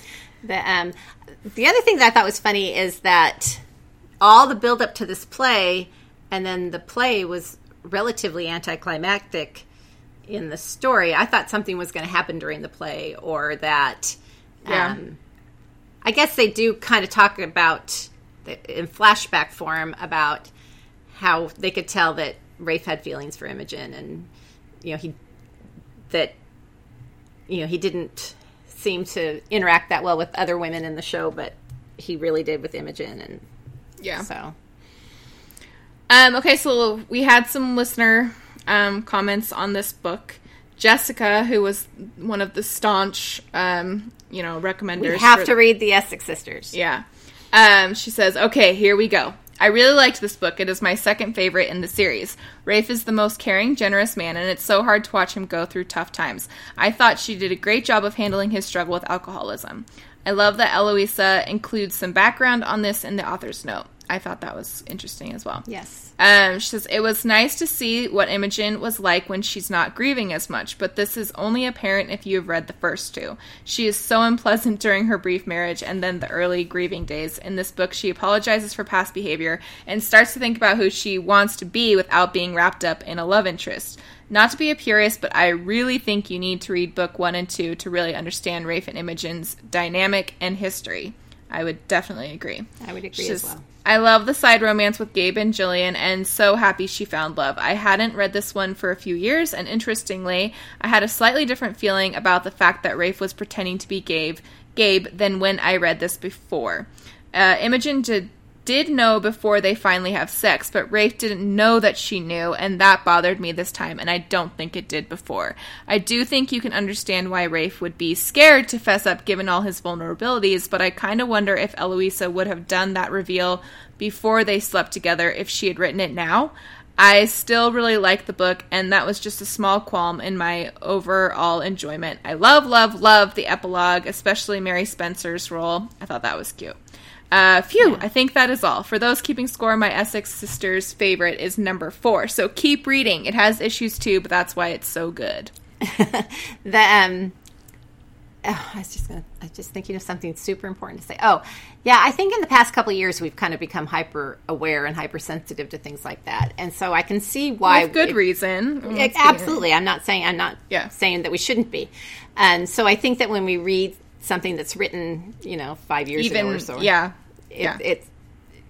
The um, the other thing that I thought was funny is that all the build up to this play, and then the play was relatively anticlimactic in the story. I thought something was going to happen during the play, or that. Yeah. Um, I guess they do kind of talk about in flashback form about how they could tell that Rafe had feelings for Imogen, and you know he that you know he didn't seem to interact that well with other women in the show, but he really did with Imogen, and yeah. so Um, okay, so we had some listener um, comments on this book. Jessica, who was one of the staunch, um, you know, recommenders. we have for- to read the Essex sisters. Yeah. Um, she says, okay, here we go. I really liked this book. It is my second favorite in the series. Rafe is the most caring, generous man, and it's so hard to watch him go through tough times. I thought she did a great job of handling his struggle with alcoholism. I love that Eloisa includes some background on this in the author's note. I thought that was interesting as well. Yes. Um, she says, It was nice to see what Imogen was like when she's not grieving as much, but this is only apparent if you have read the first two. She is so unpleasant during her brief marriage and then the early grieving days. In this book, she apologizes for past behavior and starts to think about who she wants to be without being wrapped up in a love interest. Not to be a purist, but I really think you need to read book one and two to really understand Rafe and Imogen's dynamic and history. I would definitely agree. I would agree She as well. I love the side romance with Gabe and Gillian, and so happy she found love. I hadn't read this one for a few years, and interestingly, I had a slightly different feeling about the fact that Rafe was pretending to be Gabe, Gabe than when I read this before. Uh, Imogen did did know before they finally have sex, but Rafe didn't know that she knew, and that bothered me this time, and I don't think it did before. I do think you can understand why Rafe would be scared to fess up given all his vulnerabilities, but I kind of wonder if Eloisa would have done that reveal before they slept together if she had written it now. I still really like the book, and that was just a small qualm in my overall enjoyment. I love, love, love the epilogue, especially Mary Spencer's role. I thought that was cute. Uh, phew, I think that is all. For those keeping score, my Essex Sisters favorite is number four. So keep reading. It has issues too, but that's why it's so good. (laughs) The um, oh, I was just gonna, I was just thinking of something super important to say. Oh, yeah, I think in the past couple of years we've kind of become hyper aware and hypersensitive to things like that, and so I can see why. With good it- reason. Yeah, it. absolutely. I'm not saying I'm not Yeah. saying that we shouldn't be. And so I think that when we read something that's written, you know, five years Even, ago or so, yeah. it, yeah. it's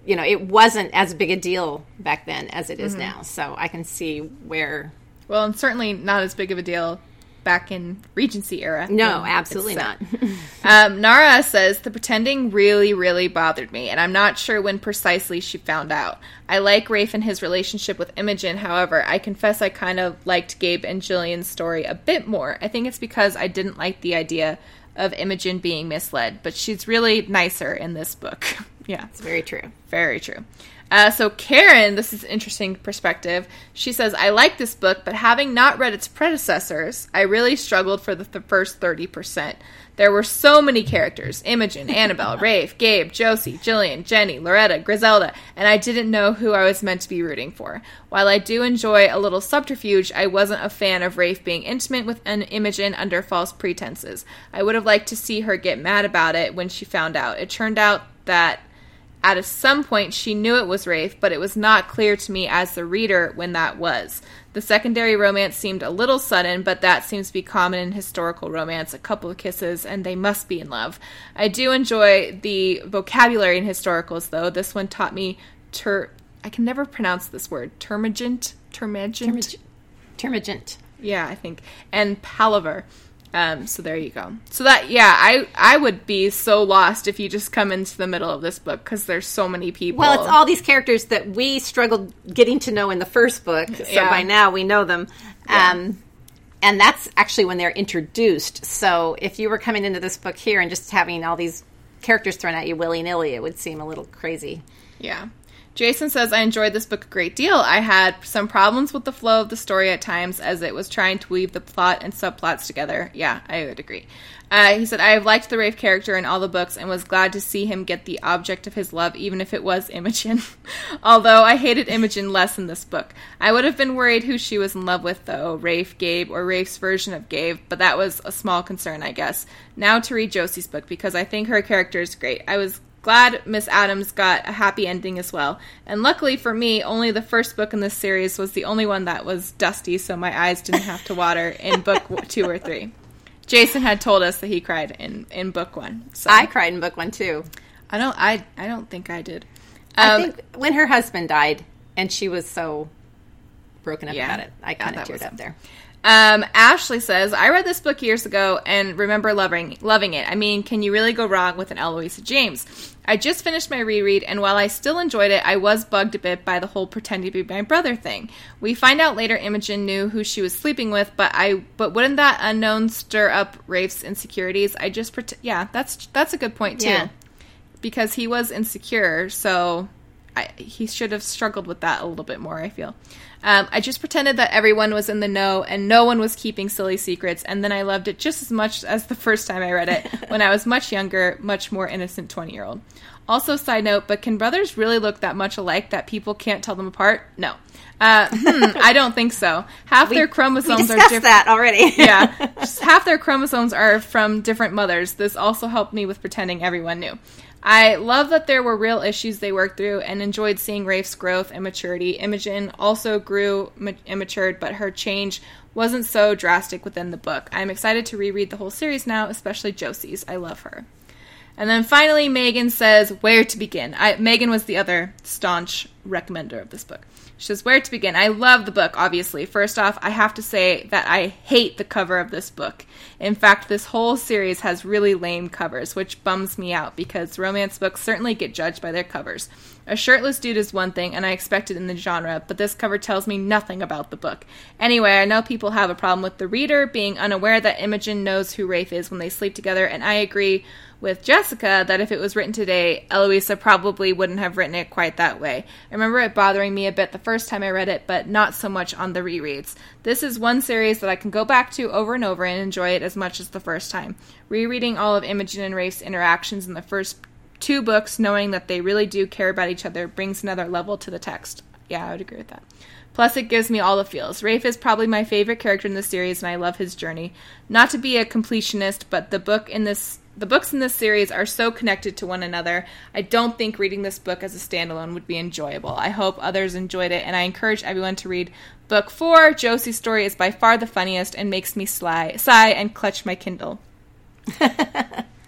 you know, it wasn't as big a deal back then as it is Mm-hmm. now. So I can see where well, and certainly not as big of a deal back in Regency era. no, absolutely not. (laughs) (laughs) Um, Nara says the pretending really, really bothered me, and I'm not sure when precisely she found out. I like Rafe and his relationship with Imogen. However, I confess I kind of liked Gabe and Gillian's story a bit more. I think it's because I didn't like the idea of Imogen being misled, but she's really nicer in this book. (laughs) yeah. it's very true. Very true. Uh, so Karen, this is interesting perspective. She says, "I like this book, but having not read its predecessors, I really struggled for the th- first thirty percent. There were so many characters: Imogen, (laughs) Annabel, Rafe, Gabe, Josie, Gillian, Jenny, Loretta, Griselda, and I didn't know who I was meant to be rooting for. While I do enjoy a little subterfuge, I wasn't a fan of Rafe being intimate with an Imogen under false pretenses. I would have liked to see her get mad about it when she found out. It turned out that." At some point, she knew it was Rafe, but it was not clear to me as the reader when that was. The secondary romance seemed a little sudden, but that seems to be common in historical romance a couple of kisses, and they must be in love. I do enjoy the vocabulary in historicals, though. This one taught me ter. I can never pronounce this word. Termagant? Termagant? Termagant. Yeah, I think. And Palaver. Um, so there you go. So that yeah, I I would be so lost if you just come into the middle of this book because there's so many people. Well, it's all these characters that we struggled getting to know in the first book. So Yeah. by now we know them. Yeah. Um, and that's actually when they're introduced. So if you were coming into this book here and just having all these characters thrown at you willy nilly, it would seem a little crazy. Yeah. Jason says, I enjoyed this book a great deal. I had some problems with the flow of the story at times as it was trying to weave the plot and subplots together. Yeah, I would agree. Uh, he said, I have liked the Rafe character in all the books and was glad to see him get the object of his love, even if it was Imogen. (laughs) Although I hated Imogen less in this book. I would have been worried who she was in love with, though Rafe, Gabe, or Rafe's version of Gabe, but that was a small concern, I guess. Now to read Josie's book because I think her character is great. I was glad Miss Adams got a happy ending as well. And luckily for me, only the first book in this series was the only one that was dusty, so my eyes didn't have to water in (laughs) book two or three. Jason had told us that he cried in, in book one. So I cried in book one too. I don't I I don't think I did. I Um, think when her husband died and she was so broken up Yeah. about it, I kind of was teared up there. Um, Ashley says, I read this book years ago and remember loving loving it. I mean, can you really go wrong with an Eloisa James? I just finished my reread, and while I still enjoyed it, I was bugged a bit by the whole pretending to be my brother thing. We find out later Imogen knew who she was sleeping with, but I but wouldn't that unknown stir up Rafe's insecurities? I just pret- yeah, that's that's a good point too. Yeah. Because he was insecure, so I, he should have struggled with that a little bit more, I feel. Um, I just pretended that everyone was in the know and no one was keeping silly secrets, and then I loved it just as much as the first time I read it (laughs) when I was much younger, much more innocent 20 year old. Also, side note, but can brothers really look that much alike that people can't tell them apart? No. Uh, hmm, (laughs) I don't think so. Half their We chromosomes are discussed different that already. (laughs) yeah, just half their chromosomes are from different mothers. This also helped me with pretending everyone knew. I love that there were real issues they worked through and enjoyed seeing Rafe's growth and maturity. Imogen also grew ma- and matured, but her change wasn't so drastic within the book. I'm excited to reread the whole series now, especially Josie's. I love her. And then finally, Megan says, Where to begin? I, Megan was the other staunch recommender of this book. She says, Where to begin? I love the book, obviously. First off, I have to say that I hate the cover of this book. In fact, this whole series has really lame covers, which bums me out because romance books certainly get judged by their covers. A shirtless dude is one thing, and I expect it in the genre, but this cover tells me nothing about the book. Anyway, I know people have a problem with the reader being unaware that Imogen knows who Rafe is when they sleep together, and I agree with Jessica that if it was written today, Eloisa probably wouldn't have written it quite that way. I remember it bothering me a bit the first time I read it, but not so much on the rereads. This is one series that I can go back to over and over and enjoy it as much as the first time. Rereading all of Imogen and Rafe's interactions in the first two books, knowing that they really do care about each other, brings another level to the text. Yeah, I would agree with that. Plus, it gives me all the feels. Rafe is probably my favorite character in the series, and I love his journey. Not to be a completionist, but the book in this the books in this series are so connected to one another. I don't think reading this book as a standalone would be enjoyable. I hope others enjoyed it, and I encourage everyone to read book four. Josie's story is by far the funniest and makes me sly, sigh and clutch my Kindle. (laughs)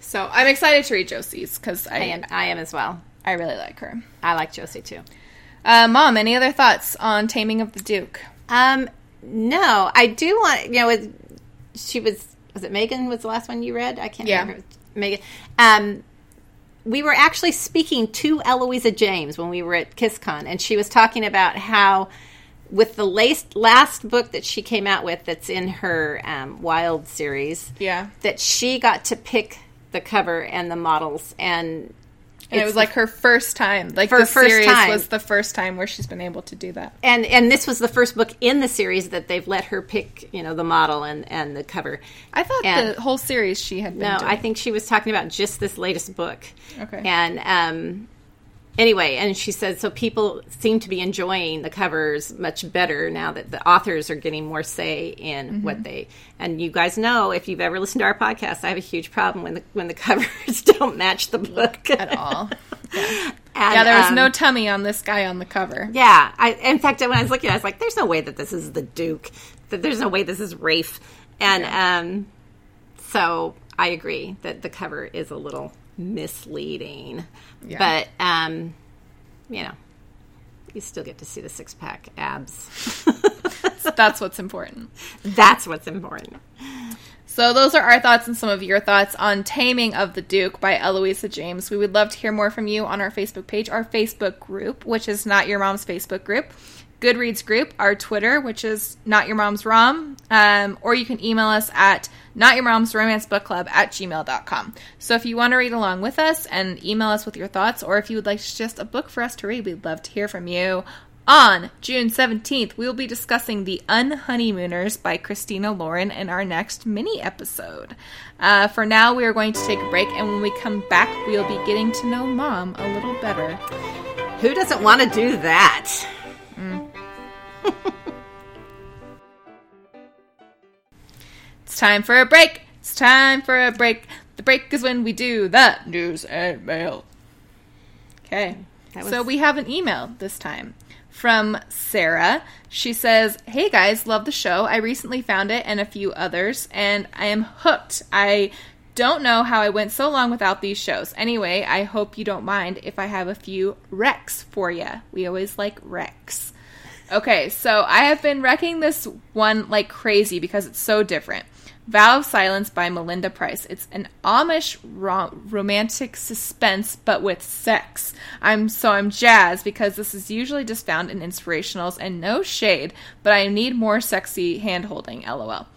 so I'm excited to read Josie's because I I am, I am as well. I really like her. I like Josie too. Uh, Mom, any other thoughts on Taming of the Duke? Um, no, I do want you know. It, she was was it Megan was the last one you read? I can't Yeah. remember. Megan. Um, we were actually speaking to Eloisa James when we were at KissCon, and she was talking about how with the last last book that she came out with, that's in her um, Wild series, Yeah. that she got to pick the cover and the models and. And it was like her first time. Like the first series time. was the first time where she's been able to do that. and and this was the first book in the series that they've let her pick, you know, the model and and the cover. I thought And- the whole series she had been No, doing. I think she was talking about just this latest book. Okay. And um, anyway, and she said so people seem to be enjoying the covers much better now that the authors are getting more say in Mm-hmm. what they. And you guys know if you've ever listened to our podcast, I have a huge problem when the when the (laughs) covers don't match the book at all. (laughs) And, yeah, there was um, no tummy on this guy on the cover. Yeah, I in fact when I was looking, at it I was like, "There's no way that this is the Duke. That there's no way this is Rafe." And um, so I agree that the cover is a little misleading, Yeah. but um, you know, you still get to see the six pack abs. that's (laughs) that's what's important. That's what's important. So those are our thoughts and some of your thoughts on Taming of the Duke by Eloisa James. We would love to hear more from you on our Facebook page, our Facebook group, which is Not Your Mom's Facebook group. Goodreads group, our Twitter, which is Not Your Mom's Rom, um, or you can email us at Not Your Mom's Romance Book Club at gmail.com. So if you want to read along with us and email us with your thoughts, or if you would like just a book for us to read, we'd love to hear from you. On June 17th, we will be discussing The Unhoneymooners by Christina Lauren in our next mini episode. Uh, for now, we are going to take a break, and when we come back, we'll be getting to know Mom a little better. Who doesn't want to do that? (laughs) It's time for a break. It's time for a break. The break is when we do the news and mail. Okay. Was- So we have an email this time from Sarah. She says, Hey guys, love the show. I recently found it and a few others, and I am hooked. I don't know how I went so long without these shows. Anyway, I hope you don't mind if I have a few recs for you. We always like recs. Okay, so I have been wrecking this one like crazy because it's so different. Vow of Silence by Melinda Price. It's an Amish ro- romantic suspense, but with sex. I'm so I'm jazzed because this is usually just found in inspirationals and no shade, but I need more sexy hand holding. LOL.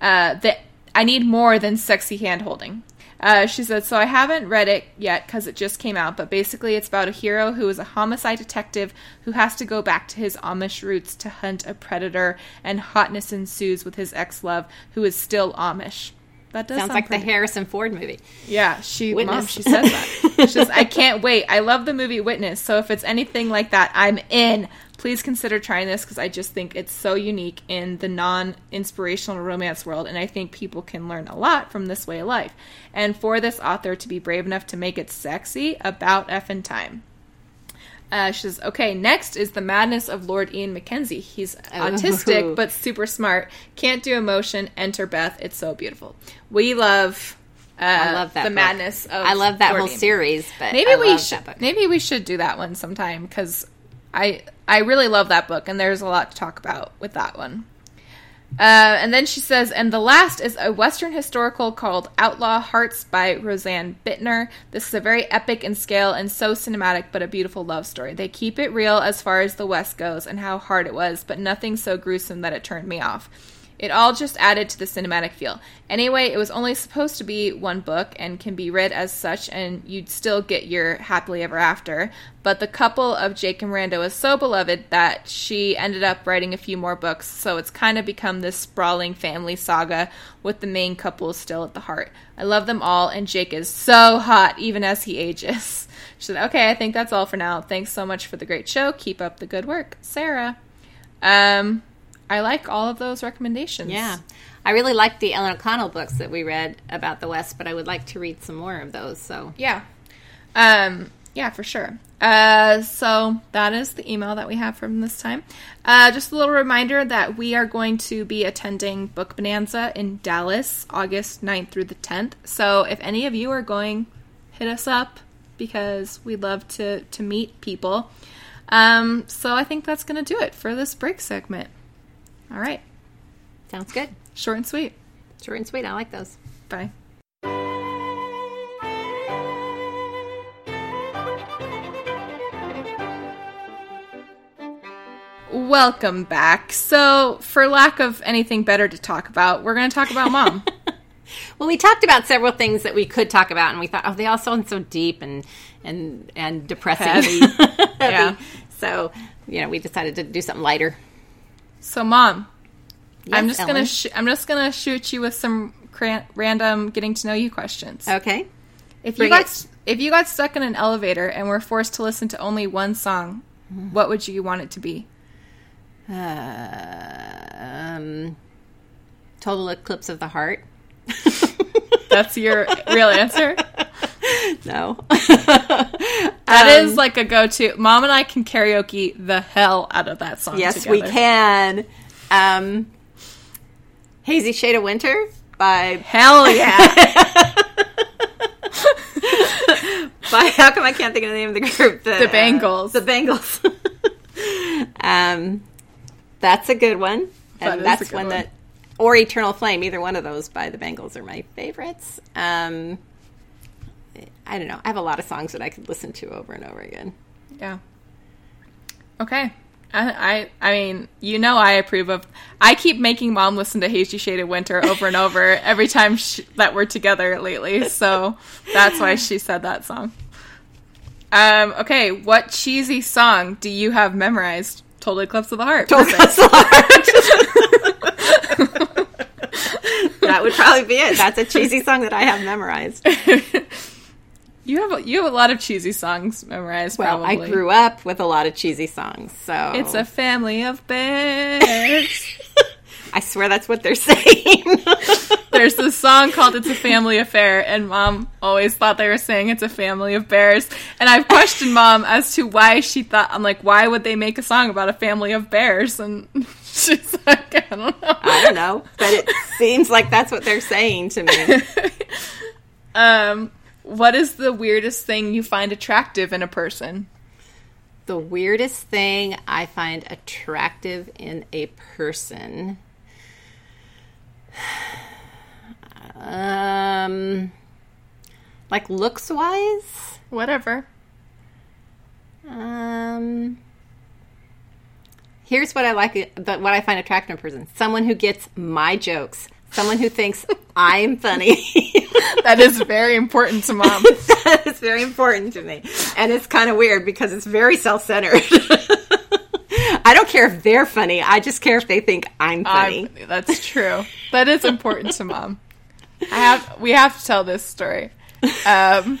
Uh, the, I need more than sexy hand holding. Uh, she said, So I haven't read it yet because it just came out, but basically it's about a hero who is a homicide detective who has to go back to his Amish roots to hunt a predator, and hotness ensues with his ex love, who is still Amish. That does Sounds sound like pretty- the Harrison Ford movie. yeah, she Witness. mom, she says that. (laughs) She says, I can't wait. I love the movie Witness, so if it's anything like that, I'm in. Please consider trying this because I just think it's so unique in the non inspirational romance world, and I think people can learn a lot from this way of life. And for this author to be brave enough to make it sexy, about effing time. Uh, she says, okay, next is the madness of Lord Ian Mackenzie. He's autistic, (laughs) but super smart. Can't do emotion. Enter Beth. It's so beautiful. We love. Uh, I love that the book. madness of. I love that Lord whole Ian. series, but Maybe I we love should. Maybe we should do that one sometime because I I really love that book and there's a lot to talk about with that one. Uh, and then she says, and the last is a Western historical called Outlaw Hearts by Rosanne Bittner. This is a very epic in scale and so cinematic, but a beautiful love story. They keep it real as far as the West goes and how hard it was, but nothing so gruesome that it turned me off. It all just added to the cinematic feel. Anyway, it was only supposed to be one book and can be read as such, and you'd still get your happily ever after. But the couple of Jake and Rando was so beloved that she ended up writing a few more books, so it's kind of become this sprawling family saga with the main couple still at the heart. I love them all, and Jake is so hot even as he ages. (laughs) She said, Okay, I think that's all for now. Thanks so much for the great show. Keep up the good work. Sarah. Um, I like all of those recommendations. Yeah. I really like the Ellen O'Connell books that we read about the West, but I would like to read some more of those. So Yeah. Um, yeah, for sure. Uh, so that is the email that we have from this time. Uh, just a little reminder that we are going to be attending Book Bonanza in Dallas, August 9th through the 10th. So if any of you are going, hit us up because we'd love to, to meet people. Um, so I think that's going to do it for this break segment. All right. sounds good. Short and sweet. Short and sweet. I like those. Bye. Welcome back. So, for lack of anything better to talk about, we're going to talk about mom. (laughs) Well, we talked about several things that we could talk about, and we thought, oh, they all sound so deep and and and depressing. Heavy. (laughs) Heavy. Yeah. So you know, we decided to do something lighter. So, mom, I'm Yes, just gonna sh- I'm just going to shoot you with some cran- random getting to know you questions. Okay. If you Bring got it. if you got stuck in an elevator and were forced to listen to only one song, Mm-hmm. what would you want it to be? Uh, um, total eclipse of the heart. (laughs) That's your real answer? No. (laughs) That is like a go-to. Mom and I can karaoke the hell out of that song. yes, we can. Um, Hazy Shade of Winter by Hell yeah! (laughs) by how come I can't think of the name of the group? The Bangles. the Bangles. (laughs) um, that's a good one. And that's when one. the or Eternal Flame. Either one of those by the Bangles are my favorites. Um, I don't know. I have a lot of songs that I could listen to over and over again. Yeah. Okay. I, I I mean, you know, I approve of. I keep making mom listen to Hazy Shaded Winter over and over (laughs) every time sh that we're together lately. So that's why she said that song. Um. Okay. What cheesy song do you have memorized? Totally Eclipse of the Heart. Perfect. (laughs) that would probably be it. That's a cheesy (laughs) song that I have memorized. You have a, you have a lot of cheesy songs memorized. Well, probably. I grew up with a lot of cheesy songs, so It's a family of bears. (laughs) I swear that's what they're saying. (laughs) There's this song called It's a Family Affair, and mom always thought they were saying it's a family of bears. And I've questioned mom as to why she thought, I'm like, why would they make a song about a family of bears? And (laughs) she's like, I don't know. I don't know, but it seems like that's what they're saying to me. (laughs) Um, what is the weirdest thing you find attractive in a person? The weirdest thing I find attractive in a person. (sighs) Um, like looks wise. Whatever. Um, here's what I like. The, what I find attractive in a person: someone who gets my jokes. Someone who thinks (laughs) I'm funny. (laughs) That is very important to mom. (laughs) that is very important to me. And it's kind of weird because it's very self centered. I don't care if they're funny. I just care if they think I'm funny. I'm- that's true. That is important to mom. I have. We have to tell this story. Um,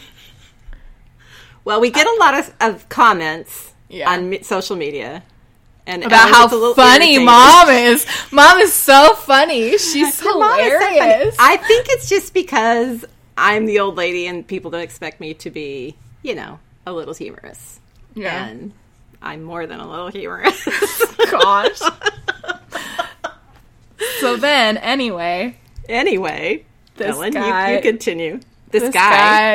well, we get a lot of, of comments Yeah. on social media. And about Ellen how gets a little funny irritated. mom is. Mom is so funny. (laughs) She's Your so funny. hilarious. I think it's just because I'm the old lady and people don't expect me to be, you know, a little humorous. yeah. And I'm more than a little humorous. (laughs) Gosh. (laughs) so then, anyway, anyway, This Ellen, guy- you, you continue. This, this guy,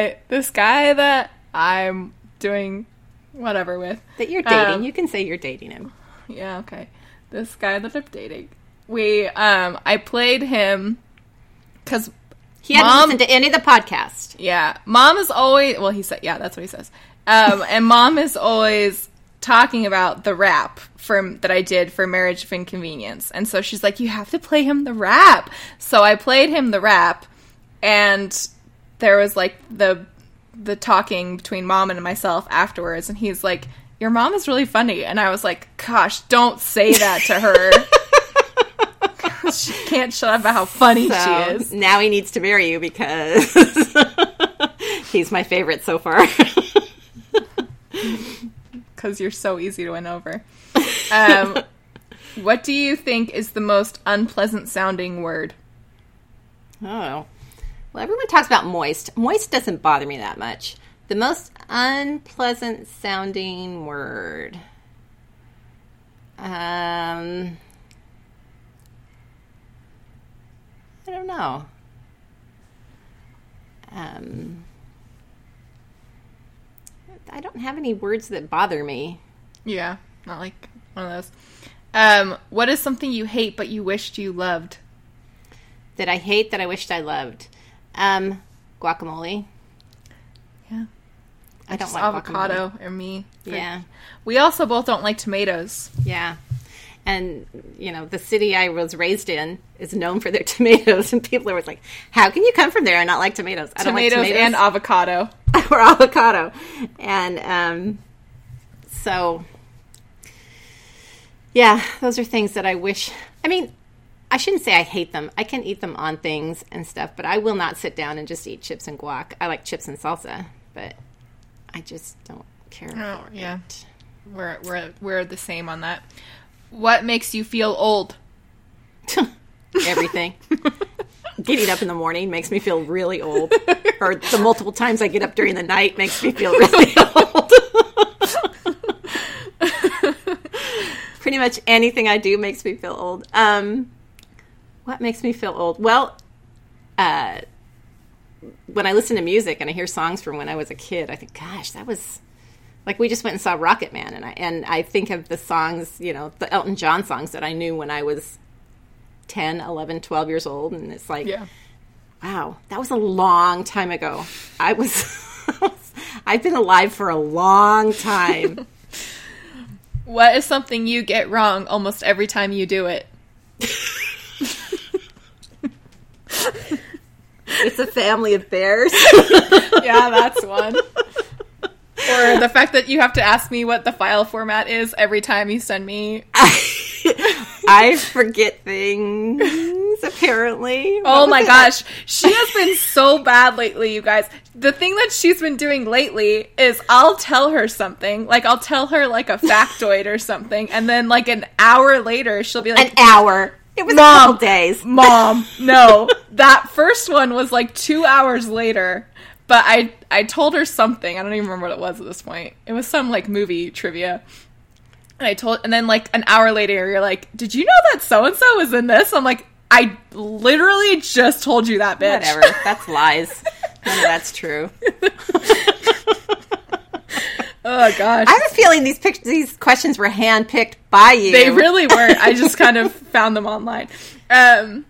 guy, this guy that I'm doing whatever with. that you're dating, Um, you can say you're dating him. (laughs) Yeah, okay. This guy that I'm dating. We, um, I played him because He hadn't Mom- listened to any of the podcast. Yeah, mom is always well. He said, yeah, that's what he says. Um, (laughs) and mom is always talking about the rap from that I did for Marriage of Inconvenience, and so she's like, you have to play him the rap. So I played him the rap, and there was like the the talking between mom and myself afterwards, and he's like. Your mom is really funny, and I was like, "Gosh, don't say that to her. (laughs) she can't shut up about how funny So she is." now he needs to marry you because (laughs) he's my favorite so far. (laughs) because you're so easy to win over. Um, what do you think is the most unpleasant sounding word? Oh. Well, everyone talks about moist. Moist doesn't bother me that much. The most unpleasant sounding word. Um, I don't know. Um, I don't have any words that bother me. Yeah, not like one of those. Um, what is something you hate but you wished you loved? That I hate that I wished I loved. Um, guacamole. Yeah, I don't Just like avocado guacamole. or me. Yeah. We also both don't like tomatoes. Yeah. And, you know, the city I was raised in is known for their (laughs) tomatoes. And people are always like, how can you come from there and not like tomatoes? I don't Tomatoes, like tomatoes and avocado. (laughs) or avocado. And um, so, yeah, those are things that I wish. I mean, I shouldn't say I hate them. I can eat them on things and stuff, but I will not sit down and just eat chips and guac. I like chips and salsa, but I just don't care Oh, yeah. it. We're we're we're the same on that. What makes you feel old? (laughs) Everything. (laughs) Getting up in the morning makes me feel really old. Or the multiple times I get up during the night makes me feel really (laughs) old. Pretty much anything I do makes me feel old. Um, what makes me feel old? Well, uh, when I listen to music and I hear songs from when I was a kid, I think, gosh, that was like we just went and saw Rocket Man, and I and I think of the songs, you know, the Elton John songs that I knew when I was 10, 11, 12 years old. And it's like, Yeah. wow, that was a long time ago. I was, (laughs) I've been alive for a long time. (laughs) What is something you get wrong almost every time you do it? (laughs) it's a family of bears. (laughs) Yeah, that's one. or the fact that you have to ask me what the file format is every time you send me. I forget things, apparently. Oh my was (laughs) it? gosh, she has been so bad lately, you guys. The thing that she's been doing lately is I'll tell her something, like I'll tell her like a factoid or something, and then like an hour later she'll be like, An hour. It was a Mom. couple days. (laughs) Mom, no. that first one was like two hours later. But I I told her something. I don't even remember what it was at this point. It was some like movie trivia. And I told and then like an hour later you're like, Did you know that so and so was in this? I'm like, I literally just told you that bitch. Whatever. That's lies. None of that's true. (laughs) oh gosh. I have a feeling these pic- these questions were handpicked by you. They really (laughs) weren't. I just kind of found them online. Um,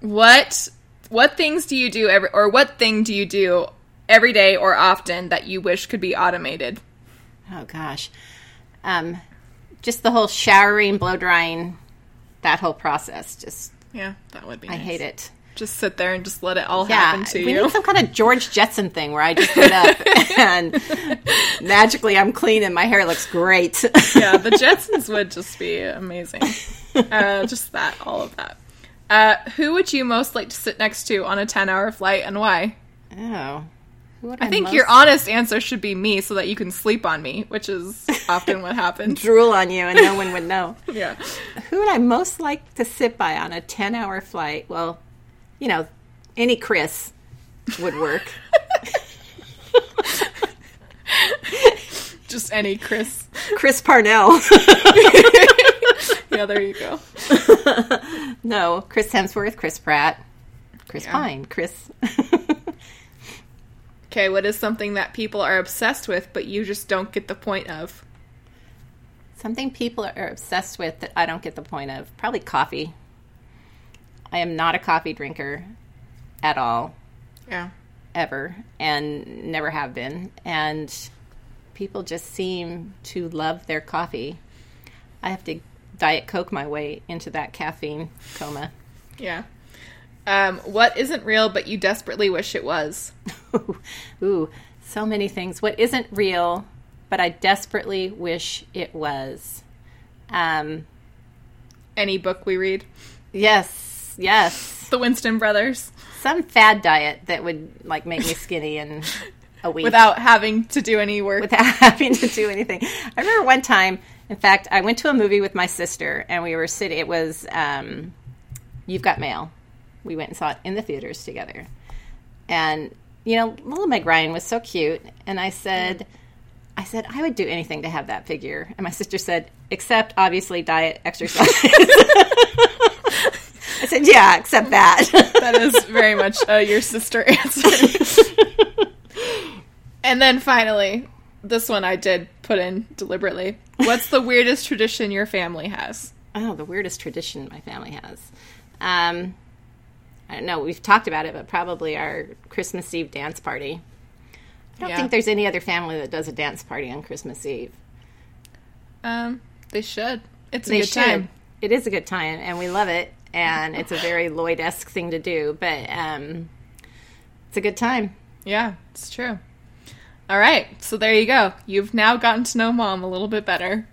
what what things do you do every, or what thing do you do every day or often that you wish could be automated? Oh gosh. Um, just the whole showering, blow drying, that whole process. Just Yeah, that would be. I hate it. Just sit there and just let it all Yeah, happen to we you. need some kind of George Jetson thing where I just get up (laughs) and magically I'm clean and my hair looks great. (laughs) yeah, the Jetsons would just be amazing. Uh, just that, all of that. Uh, who would you most like to sit next to on a ten-hour flight, and why? oh, would I think most your honest answer should be me, so that you can sleep on me, which is often what happens. (laughs) drool on you and no one would know. Yeah. Who would I most like to sit by on a 10 hour flight? Well, you know, any Chris would work. Just any Chris. Chris Parnell. Yeah, there you go. no, Chris Hemsworth, Chris Pratt, Chris Yeah. Pine, Chris. Okay, what is something that people are obsessed with, but you just don't get the point of? Something people are obsessed with that I don't get the point of. Probably coffee. I am not a coffee drinker at all, Yeah. ever, and never have been. And people just seem to love their coffee. I have to Diet Coke my way into that caffeine coma. Yeah. Um, what isn't real, but you desperately wish it was? (laughs) Ooh, so many things. What isn't real, but I desperately wish it was. Um, Any book we read? yes, yes. The Winston Brothers. Some fad diet that would like make me skinny in a week Without having to do any work. without (laughs) having to do anything. I remember one time, in fact, I went to a movie with my sister, and we were sitting. It was um, You've Got Mail. We went and saw it in the theaters together, and you know, little Meg Ryan was so cute, and I said. I said, I would do anything to have that figure. And my sister said, except obviously diet, exercise. (laughs) I said, yeah, except that. (laughs) that is very much uh, your sister (laughs) answer. and then finally, this one I did put in deliberately. What's the weirdest tradition your family has? Oh, the weirdest tradition my family has. Um, I don't know. We've talked about it, but probably our Christmas Eve dance party. I don't Yeah. think there's any other family that does a dance party on Christmas Eve. Um, they should. It's a They good should. time. It is a good time, and we love it. And it's a very Lloyd esque thing to do, but um, it's a good time. Yeah, it's true. All right, so there you go. You've now gotten to know mom a little bit better.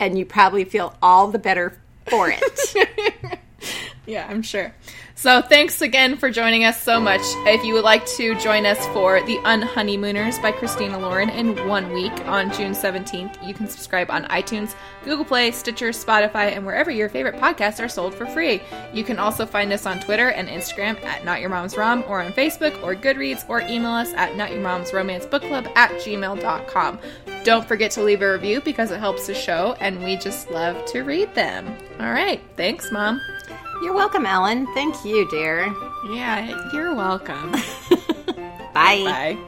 And you probably feel all the better for it. (laughs) Yeah, I'm sure. So thanks again for joining us so much. If you would like to join us for The Unhoneymooners by Christina Lauren in one week on June 17th, you can subscribe on iTunes, Google Play, Stitcher, Spotify, and wherever your favorite podcasts are sold for free. You can also find us on Twitter and Instagram at Not Your Mom's Rom or on Facebook or Goodreads or email us at Not Your Mom's Romance Book Club at gmail.com. Don't forget to leave a review because it helps the show and we just love to read them. All right. Thanks, Mom. You're welcome, Ellen. Thank you, dear. Yeah, you're welcome. (laughs) Bye. Bye.